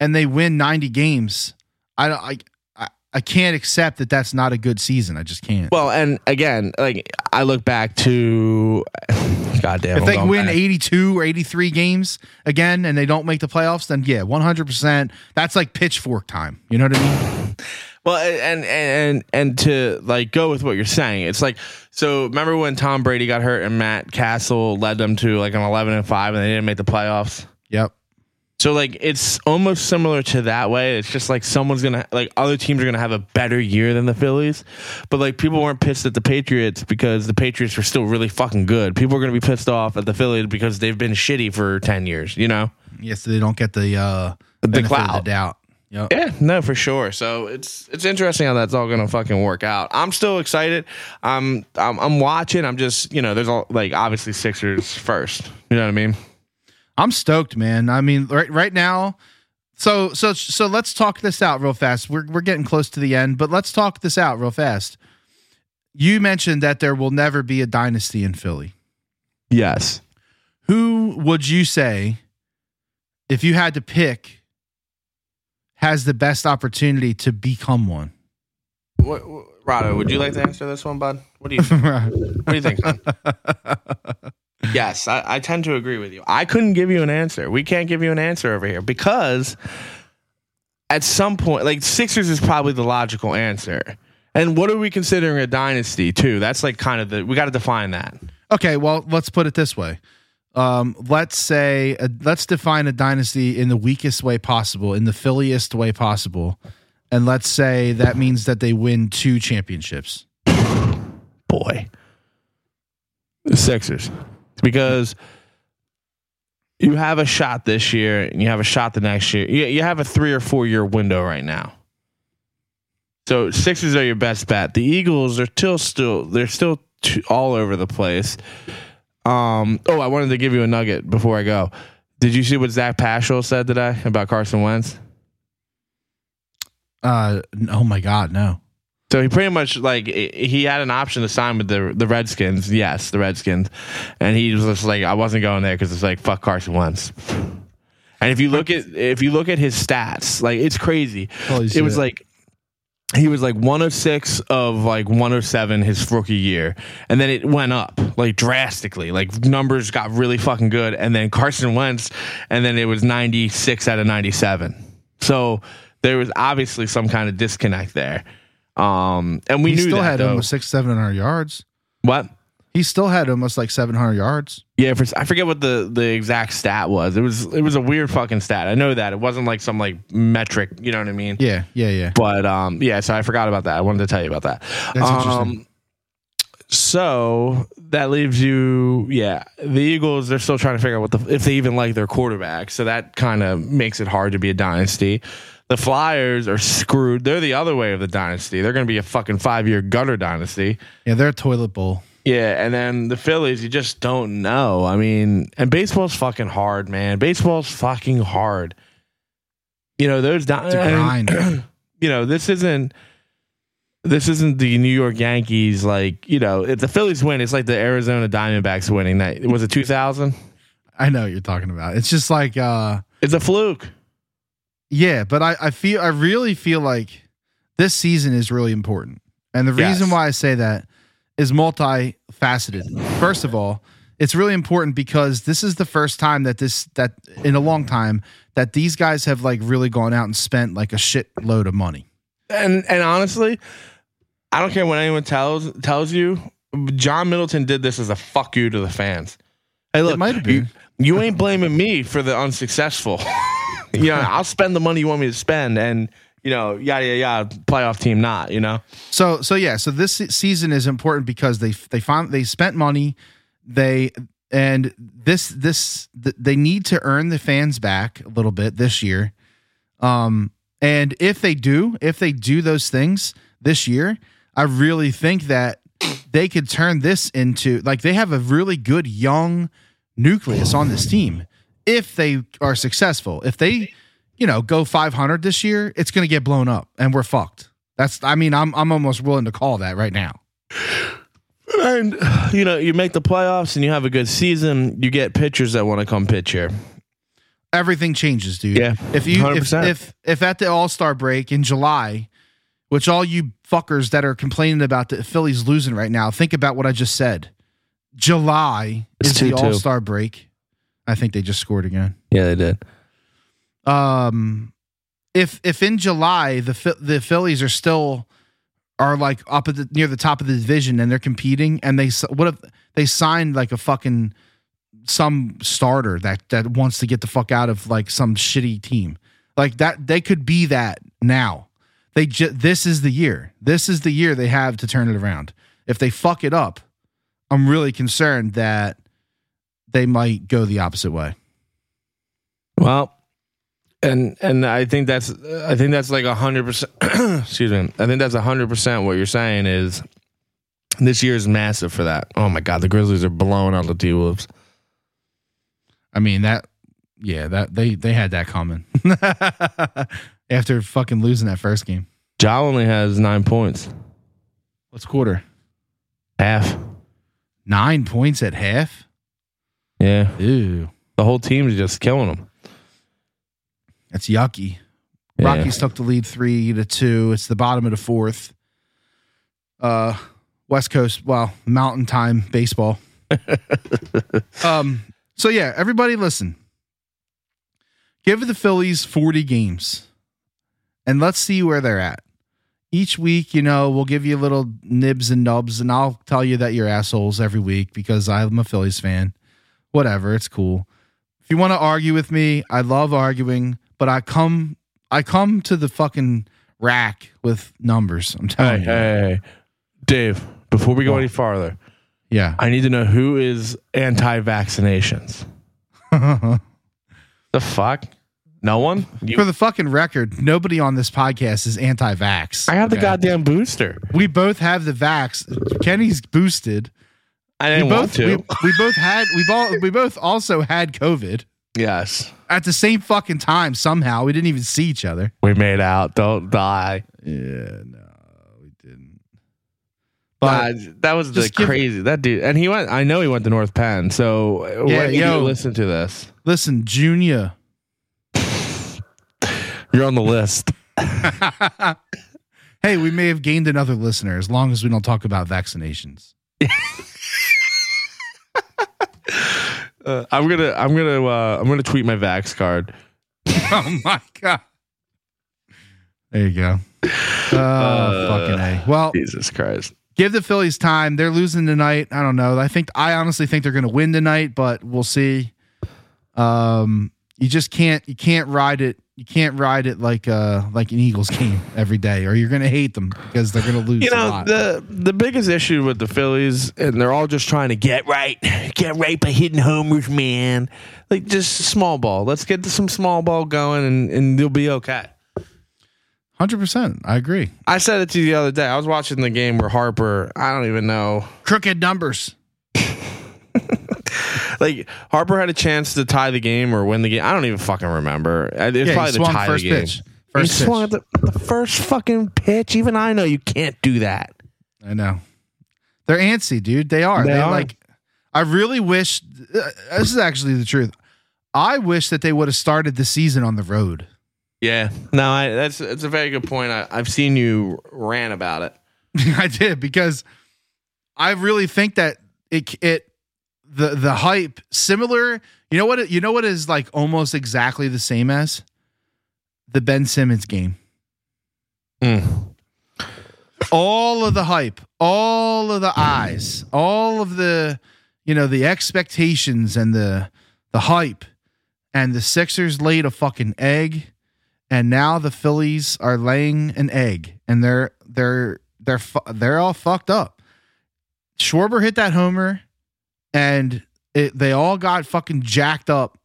and they win 90 games, I don't I, I I can't accept that that's not a good season. I just can't. Well, and again, like I look back to, <laughs> goddamn, if I'm they win back. 82 or 83 games again and they don't make the playoffs, then yeah, 100%. That's like pitchfork time. You know what I mean? <laughs> Well, and and and and to like go with what you're saying, it's like so. Remember when Tom Brady got hurt and Matt Cassel led them to like an 11 and five, and they didn't make the playoffs. Yep. So like it's almost similar to that way. It's just like someone's gonna like other teams are gonna have a better year than the Phillies, but like people weren't pissed at the Patriots because the Patriots were still really fucking good. People are gonna be pissed off at the Phillies because they've been shitty for ten years. You know. Yes, they don't get the uh The of the doubt. Yep. Yeah, no, for sure. So it's it's interesting how that's all gonna fucking work out. I'm still excited. I'm I'm, I'm watching. I'm just you know there's all like obviously Sixers first. You know what I mean? I'm stoked, man. I mean, right right now. So so so let's talk this out real fast. We're we're getting close to the end, but let's talk this out real fast. You mentioned that there will never be a dynasty in Philly. Yes. Who would you say, if you had to pick, has the best opportunity to become one? What, what, Rado, would you like to answer this one, bud? What do you <laughs> What do you think? yes, I, I tend to agree with you. I couldn't give you an answer. We can't give you an answer over here because at some point, like Sixers is probably the logical answer. And what are we considering a dynasty too? That's like kind of the we got to define that. Okay, well, let's put it this way. Um, let's say, uh, let's define a dynasty in the weakest way possible, in the Philliest way possible, and let's say that means that they win two championships. Boy, the Sixers, because you have a shot this year and you have a shot the next year. You, you have a three or four year window right now. So Sixers are your best bet. The Eagles are still still they're still all over the place. Um. Oh, I wanted to give you a nugget before I go. Did you see what Zach Pascal said today about Carson Wentz? Uh, oh my God, no. So he pretty much like he had an option to sign with the the Redskins. Yes, the Redskins, and he was just like, I wasn't going there because it's like fuck Carson Wentz. And if you look at if you look at his stats, like it's crazy. Holy it was like he was like 106 of like 107 his rookie year, and then it went up like drastically. Like numbers got really fucking good, and then Carson Wentz, and then it was 96 out of 97. So there was obviously some kind of disconnect there. Um, and we he knew still that had though. almost six, 7 in our yards. what? He still had almost like seven hundred yards. Yeah, for, I forget what the the exact stat was. It was it was a weird fucking stat. I know that it wasn't like some like metric. You know what I mean? Yeah, yeah, yeah. But um, yeah. So I forgot about that. I wanted to tell you about that. That's interesting. Um, so that leaves you, yeah. The Eagles, they're still trying to figure out what the if they even like their quarterback. So that kind of makes it hard to be a dynasty. The Flyers are screwed. They're the other way of the dynasty. They're going to be a fucking five year gutter dynasty. Yeah, they're a toilet bowl. Yeah, and then the Phillies, you just don't know. I mean, and baseball's fucking hard, man. Baseball's fucking hard. You know, those di- and- grind. <clears throat> you know, this isn't this isn't the New York Yankees like, you know, if the Phillies win, it's like the Arizona Diamondbacks winning that was it 2000? I know what you're talking about. It's just like uh It's a fluke. Yeah, but I, I feel I really feel like this season is really important. And the Yes. reason why I say that is multifaceted. First of all, it's really important because this is the first time that this that in a long time that these guys have like really gone out and spent like a shitload of money. And and honestly, I don't care what anyone tells tells you. John Middleton did this as a fuck you to the fans. Hey, look, might have you, been. you ain't blaming me for the unsuccessful. <laughs> you know, I'll spend the money you want me to spend, and you know, yada yada yada. Playoff team, not you know. So so yeah, so this season is important because they they found they spent money, they and this this th- they need to earn the fans back a little bit this year. Um and if they do, if they do those things this year, I really think that they could turn this into like they have a really good young nucleus on this team if they are successful. If they, you know, go 500 this year, it's going to get blown up and we're fucked. That's I mean, I'm I'm almost willing to call that right now. And you know, you make the playoffs and you have a good season. You get pitchers that want to come pitch here. Everything changes, dude. Yeah, If you if 100%. if if at the All-Star break in July which all you fuckers that are complaining about the Phillies losing right now, think about what I just said. July It's is the 2-2. All Star break. I think they just scored again. Yeah, they did. Um, if if in July the the Phillies are still are like up at the near the top of the division and they're competing and they what if they signed like a fucking some starter that that wants to get the fuck out of like some shitty team. Like that they could be that now. They ju- this is the year. This is the year they have to turn it around. If they fuck it up i'm really concerned that they might go the opposite way. Well, and and I think that's I think that's like a hundred percent. <clears throat> Excuse me. I think that's a hundred percent what you're saying is this year is massive for that. Oh my god, the Grizzlies are blowing out the T Wolves. I mean that yeah, that they they had that coming. <laughs> After fucking losing that first game. Ja only has nine points, What's quarter? half. 9 points at half? Yeah, Ew. the whole team's just killing them. That's yucky. Yeah. Rockies took the lead 3 to 2. It's the bottom of the fourth. Uh West Coast, well, mountain time baseball. <laughs> um so yeah, everybody listen. Give the Phillies 40 games. And let's see where they're at. Each week, you know, we'll give you little nibs and nubs, and I'll tell you that you're assholes every week because I'm a Phillies fan. Whatever, it's cool. If you want to argue with me, I love arguing, but I come I come to the fucking rack with numbers. I'm telling hey, you. hey, Dave. Before we go any farther, Yeah. I need to know who is anti-vaccinations. <laughs> The fuck? No one. You, For the fucking record, nobody on this podcast is anti-vax. I have the goddamn booster. We both have the vax. Kenny's boosted. I We didn't want both to. we, we both had we both we both also had COVID yes, at the same fucking time. Somehow we didn't even see each other. we made out. Don't die. Yeah, no, we didn't. But But that was the crazy that dude, and he went. I know he went to North Penn. So Yeah, yo. listen to this, listen, Junior. you're on the list. <laughs> <laughs> hey, we may have gained another listener as long as we don't talk about vaccinations. <laughs> Uh, I'm gonna, I'm gonna, uh, I'm gonna tweet my Vax card. <laughs> oh my god. There you go. Oh, Uh, fucking A. Well, Jesus Christ. give the Phillies time. They're losing tonight. I don't know. I think I honestly think they're going to win tonight, but we'll see. Um, you just can't you can't ride it. You can't ride it like uh like an Eagles game every day, or you're going to hate them because they're going to lose. You a know lot. the the biggest issue with the Phillies, and they're all just trying to get right, get right by hitting homers, man. Like just small ball. Let's get some small ball going, and and you'll be okay. Hundred percent. I agree. I said it to you the other day. I was watching the game where Harper. I don't even know. Crooked numbers. <laughs> Like Harper had a chance to tie the game or win the game. I don't even fucking remember. Uh, It's Yeah, probably he the swung tie first the game. pitch. He First swung pitch. at the, the first fucking pitch. Even I know you can't do that. I know. They're antsy, dude. They are. They They, are. like. I really wish. Uh, this is actually the truth. I wish that they would have started the season on the road. Yeah. No, I, that's that's a very good point. I, I've seen you rant about it. <laughs> I did because I really think that it it the the hype similar. You know what? You know what is like almost exactly the same as the Ben Simmons game. Mm. all of the hype, all of the eyes, all of the you know the expectations and the the hype, and the Sixers laid a fucking egg, and now the Phillies are laying an egg, and they're they're they're they're all fucked up. Schwarber hit that homer, and it, they all got fucking jacked up,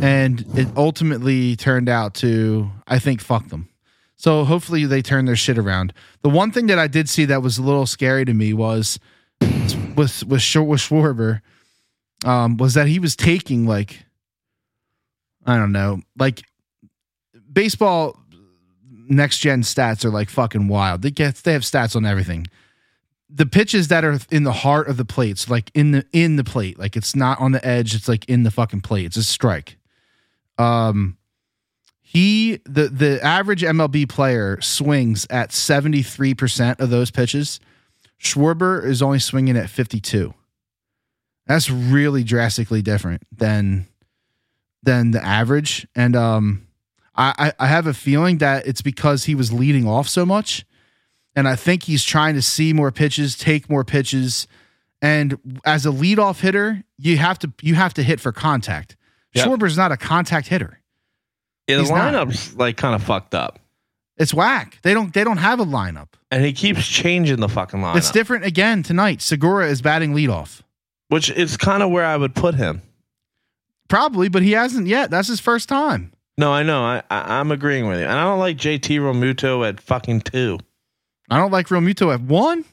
and it ultimately turned out to I think fuck them. So hopefully they turn their shit around. The one thing that I did see that was a little scary to me was with with with Schwarber, um, was that he was taking like I don't know, like baseball next gen stats are like fucking wild. They get they have stats on everything. The pitches that are in the heart of the plates, like in the in the plate, like it's not on the edge, it's like in the fucking plate. It's a strike. Um he the the average MLB player swings at 73% of those pitches. Schwarber is only swinging at 52. That's really drastically different than than the average. And um I, I I have a feeling that it's because he was leading off so much. And I think he's trying to see more pitches, take more pitches. And as a leadoff hitter, you have to you have to hit for contact. Yep. Schwarber's not a contact hitter. Yeah, the He's not. lineup's like kind of fucked up, It's whack. They don't they don't have a lineup. and he keeps changing the fucking lineup. It's different again tonight. Segura is batting leadoff. which is kind of where I would put him. Probably, but he hasn't yet. That's his first time. No, I know. I, I I'm agreeing with you, and I don't like JT Realmuto at fucking two. I don't like Realmuto at one.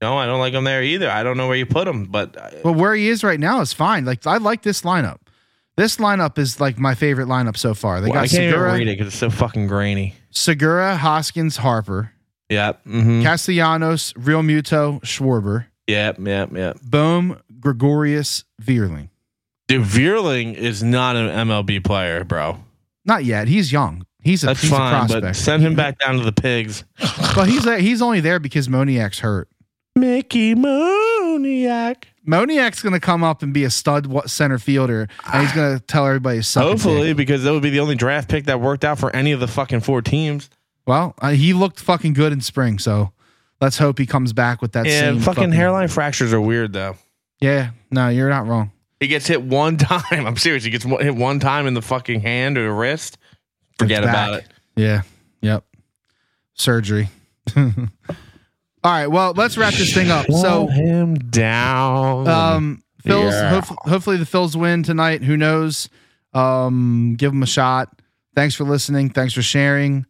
No, I don't like him there either. I don't know where you put him, but uh, But where he is right now is fine. Like I like this lineup. This lineup is like my favorite lineup so far. They well, I can't even read it because it's so fucking grainy. Segura, Hoskins, Harper, Yep. Mm-hmm. Castellanos, Realmuto, Schwarber, Yep. Yep. Yep. Bohm, Gregorius, Vierling. Dude, Vierling is not an MLB player, bro. Not yet. He's young. He's a, That's he's a fine, prospect. but send him back down to the pigs. But he's he's only there because Moniak's hurt. Mickey Moniak. Moniak's going to come up and be a stud wa- center fielder, and he's going to tell everybody suck a dick. Hopefully, because that would be the only draft pick that worked out for any of the fucking four teams. Well, uh, he looked fucking good in spring, so let's hope he comes back with that Yeah, same fucking, hairline fractures are weird though. Yeah, no, you're not wrong. He gets hit one <laughs> time. I'm serious. He gets one- hit one time in the fucking hand or the wrist. Forget It's about back. it. Yeah, yep. Surgery. <laughs> All right, well, let's wrap this thing up. So, Shut him down. um, Phil's Yeah. hope, hopefully the Phils win tonight. Who knows? Um, give them a shot. Thanks for listening. Thanks for sharing.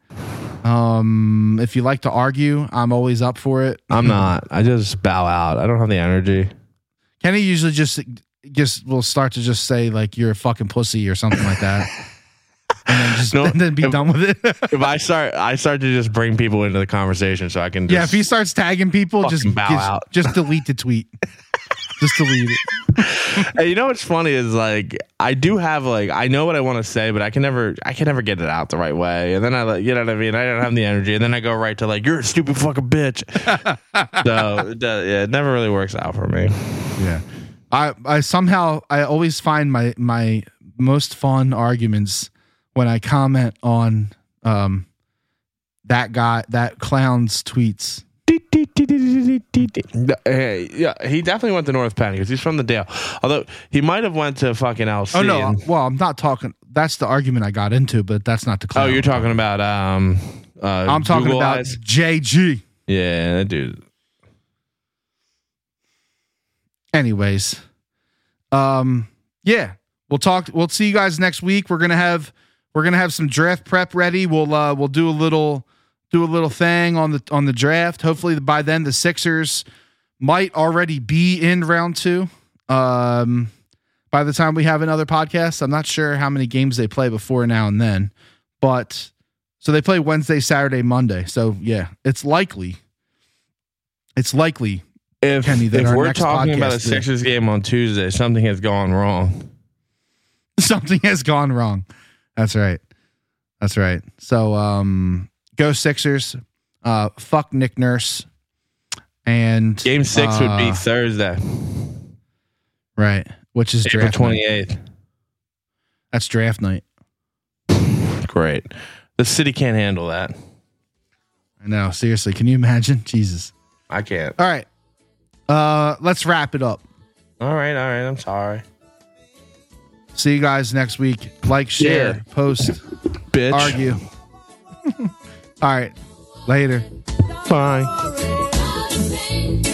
Um, if you like to argue, I'm always up for it. I'm not. I just bow out. I don't have the energy. Kenny usually just just will start to just say like you're a fucking pussy or something like that, <laughs> and then just No, <laughs> and then be if- done with it. If I start, I start to just bring people into the conversation so I can. Just, yeah, if he starts tagging people, just bow just, out. just delete the tweet. just delete it. <laughs> Hey, you know what's funny is like I do have like I know what I want to say, but I can never I can never get it out the right way. And then I like you know what I mean. I don't have the energy, and then I go right to like you're a stupid fucking bitch. <laughs> so it yeah, it never really works out for me. Yeah. I, I somehow I always find my my most fun arguments when I comment on um that guy that clown's tweets. Hey, yeah, he definitely went to North Penn because he's from the Dale. Although he might have went to fucking LC. Oh no, and- well I'm not talking. That's the argument I got into, but that's not the oh, you're talking about um. Uh, I'm talking Google about Eyes? JG. Yeah, that dude. Anyways, um, yeah, we'll talk. We'll see you guys next week. We're gonna have we're gonna have some draft prep ready. We'll uh we'll do a little do a little thing on the on the draft. Hopefully by then the Sixers might already be in round two. Um, by the time we have another podcast, I'm not sure how many games they play before now and then, but so they play Wednesday, Saturday, Monday. So yeah, it's likely. It's likely If, Kenny, that if we're talking about a Sixers game on Tuesday, something has gone wrong. <laughs> something has gone wrong. That's right. That's right. So um go Sixers. Uh fuck Nick Nurse. And Game six would be uh, Thursday, right, which is April twenty That's draft night. <sighs> Great. The city can't handle that. I know. Seriously, can you imagine? <laughs> Jesus. I can't. All right. Uh let's wrap it up. All right, all right. I'm sorry, See you guys next week. Like, share, Yeah. post, bitch. argue. <laughs> All right. Later. Bye. Para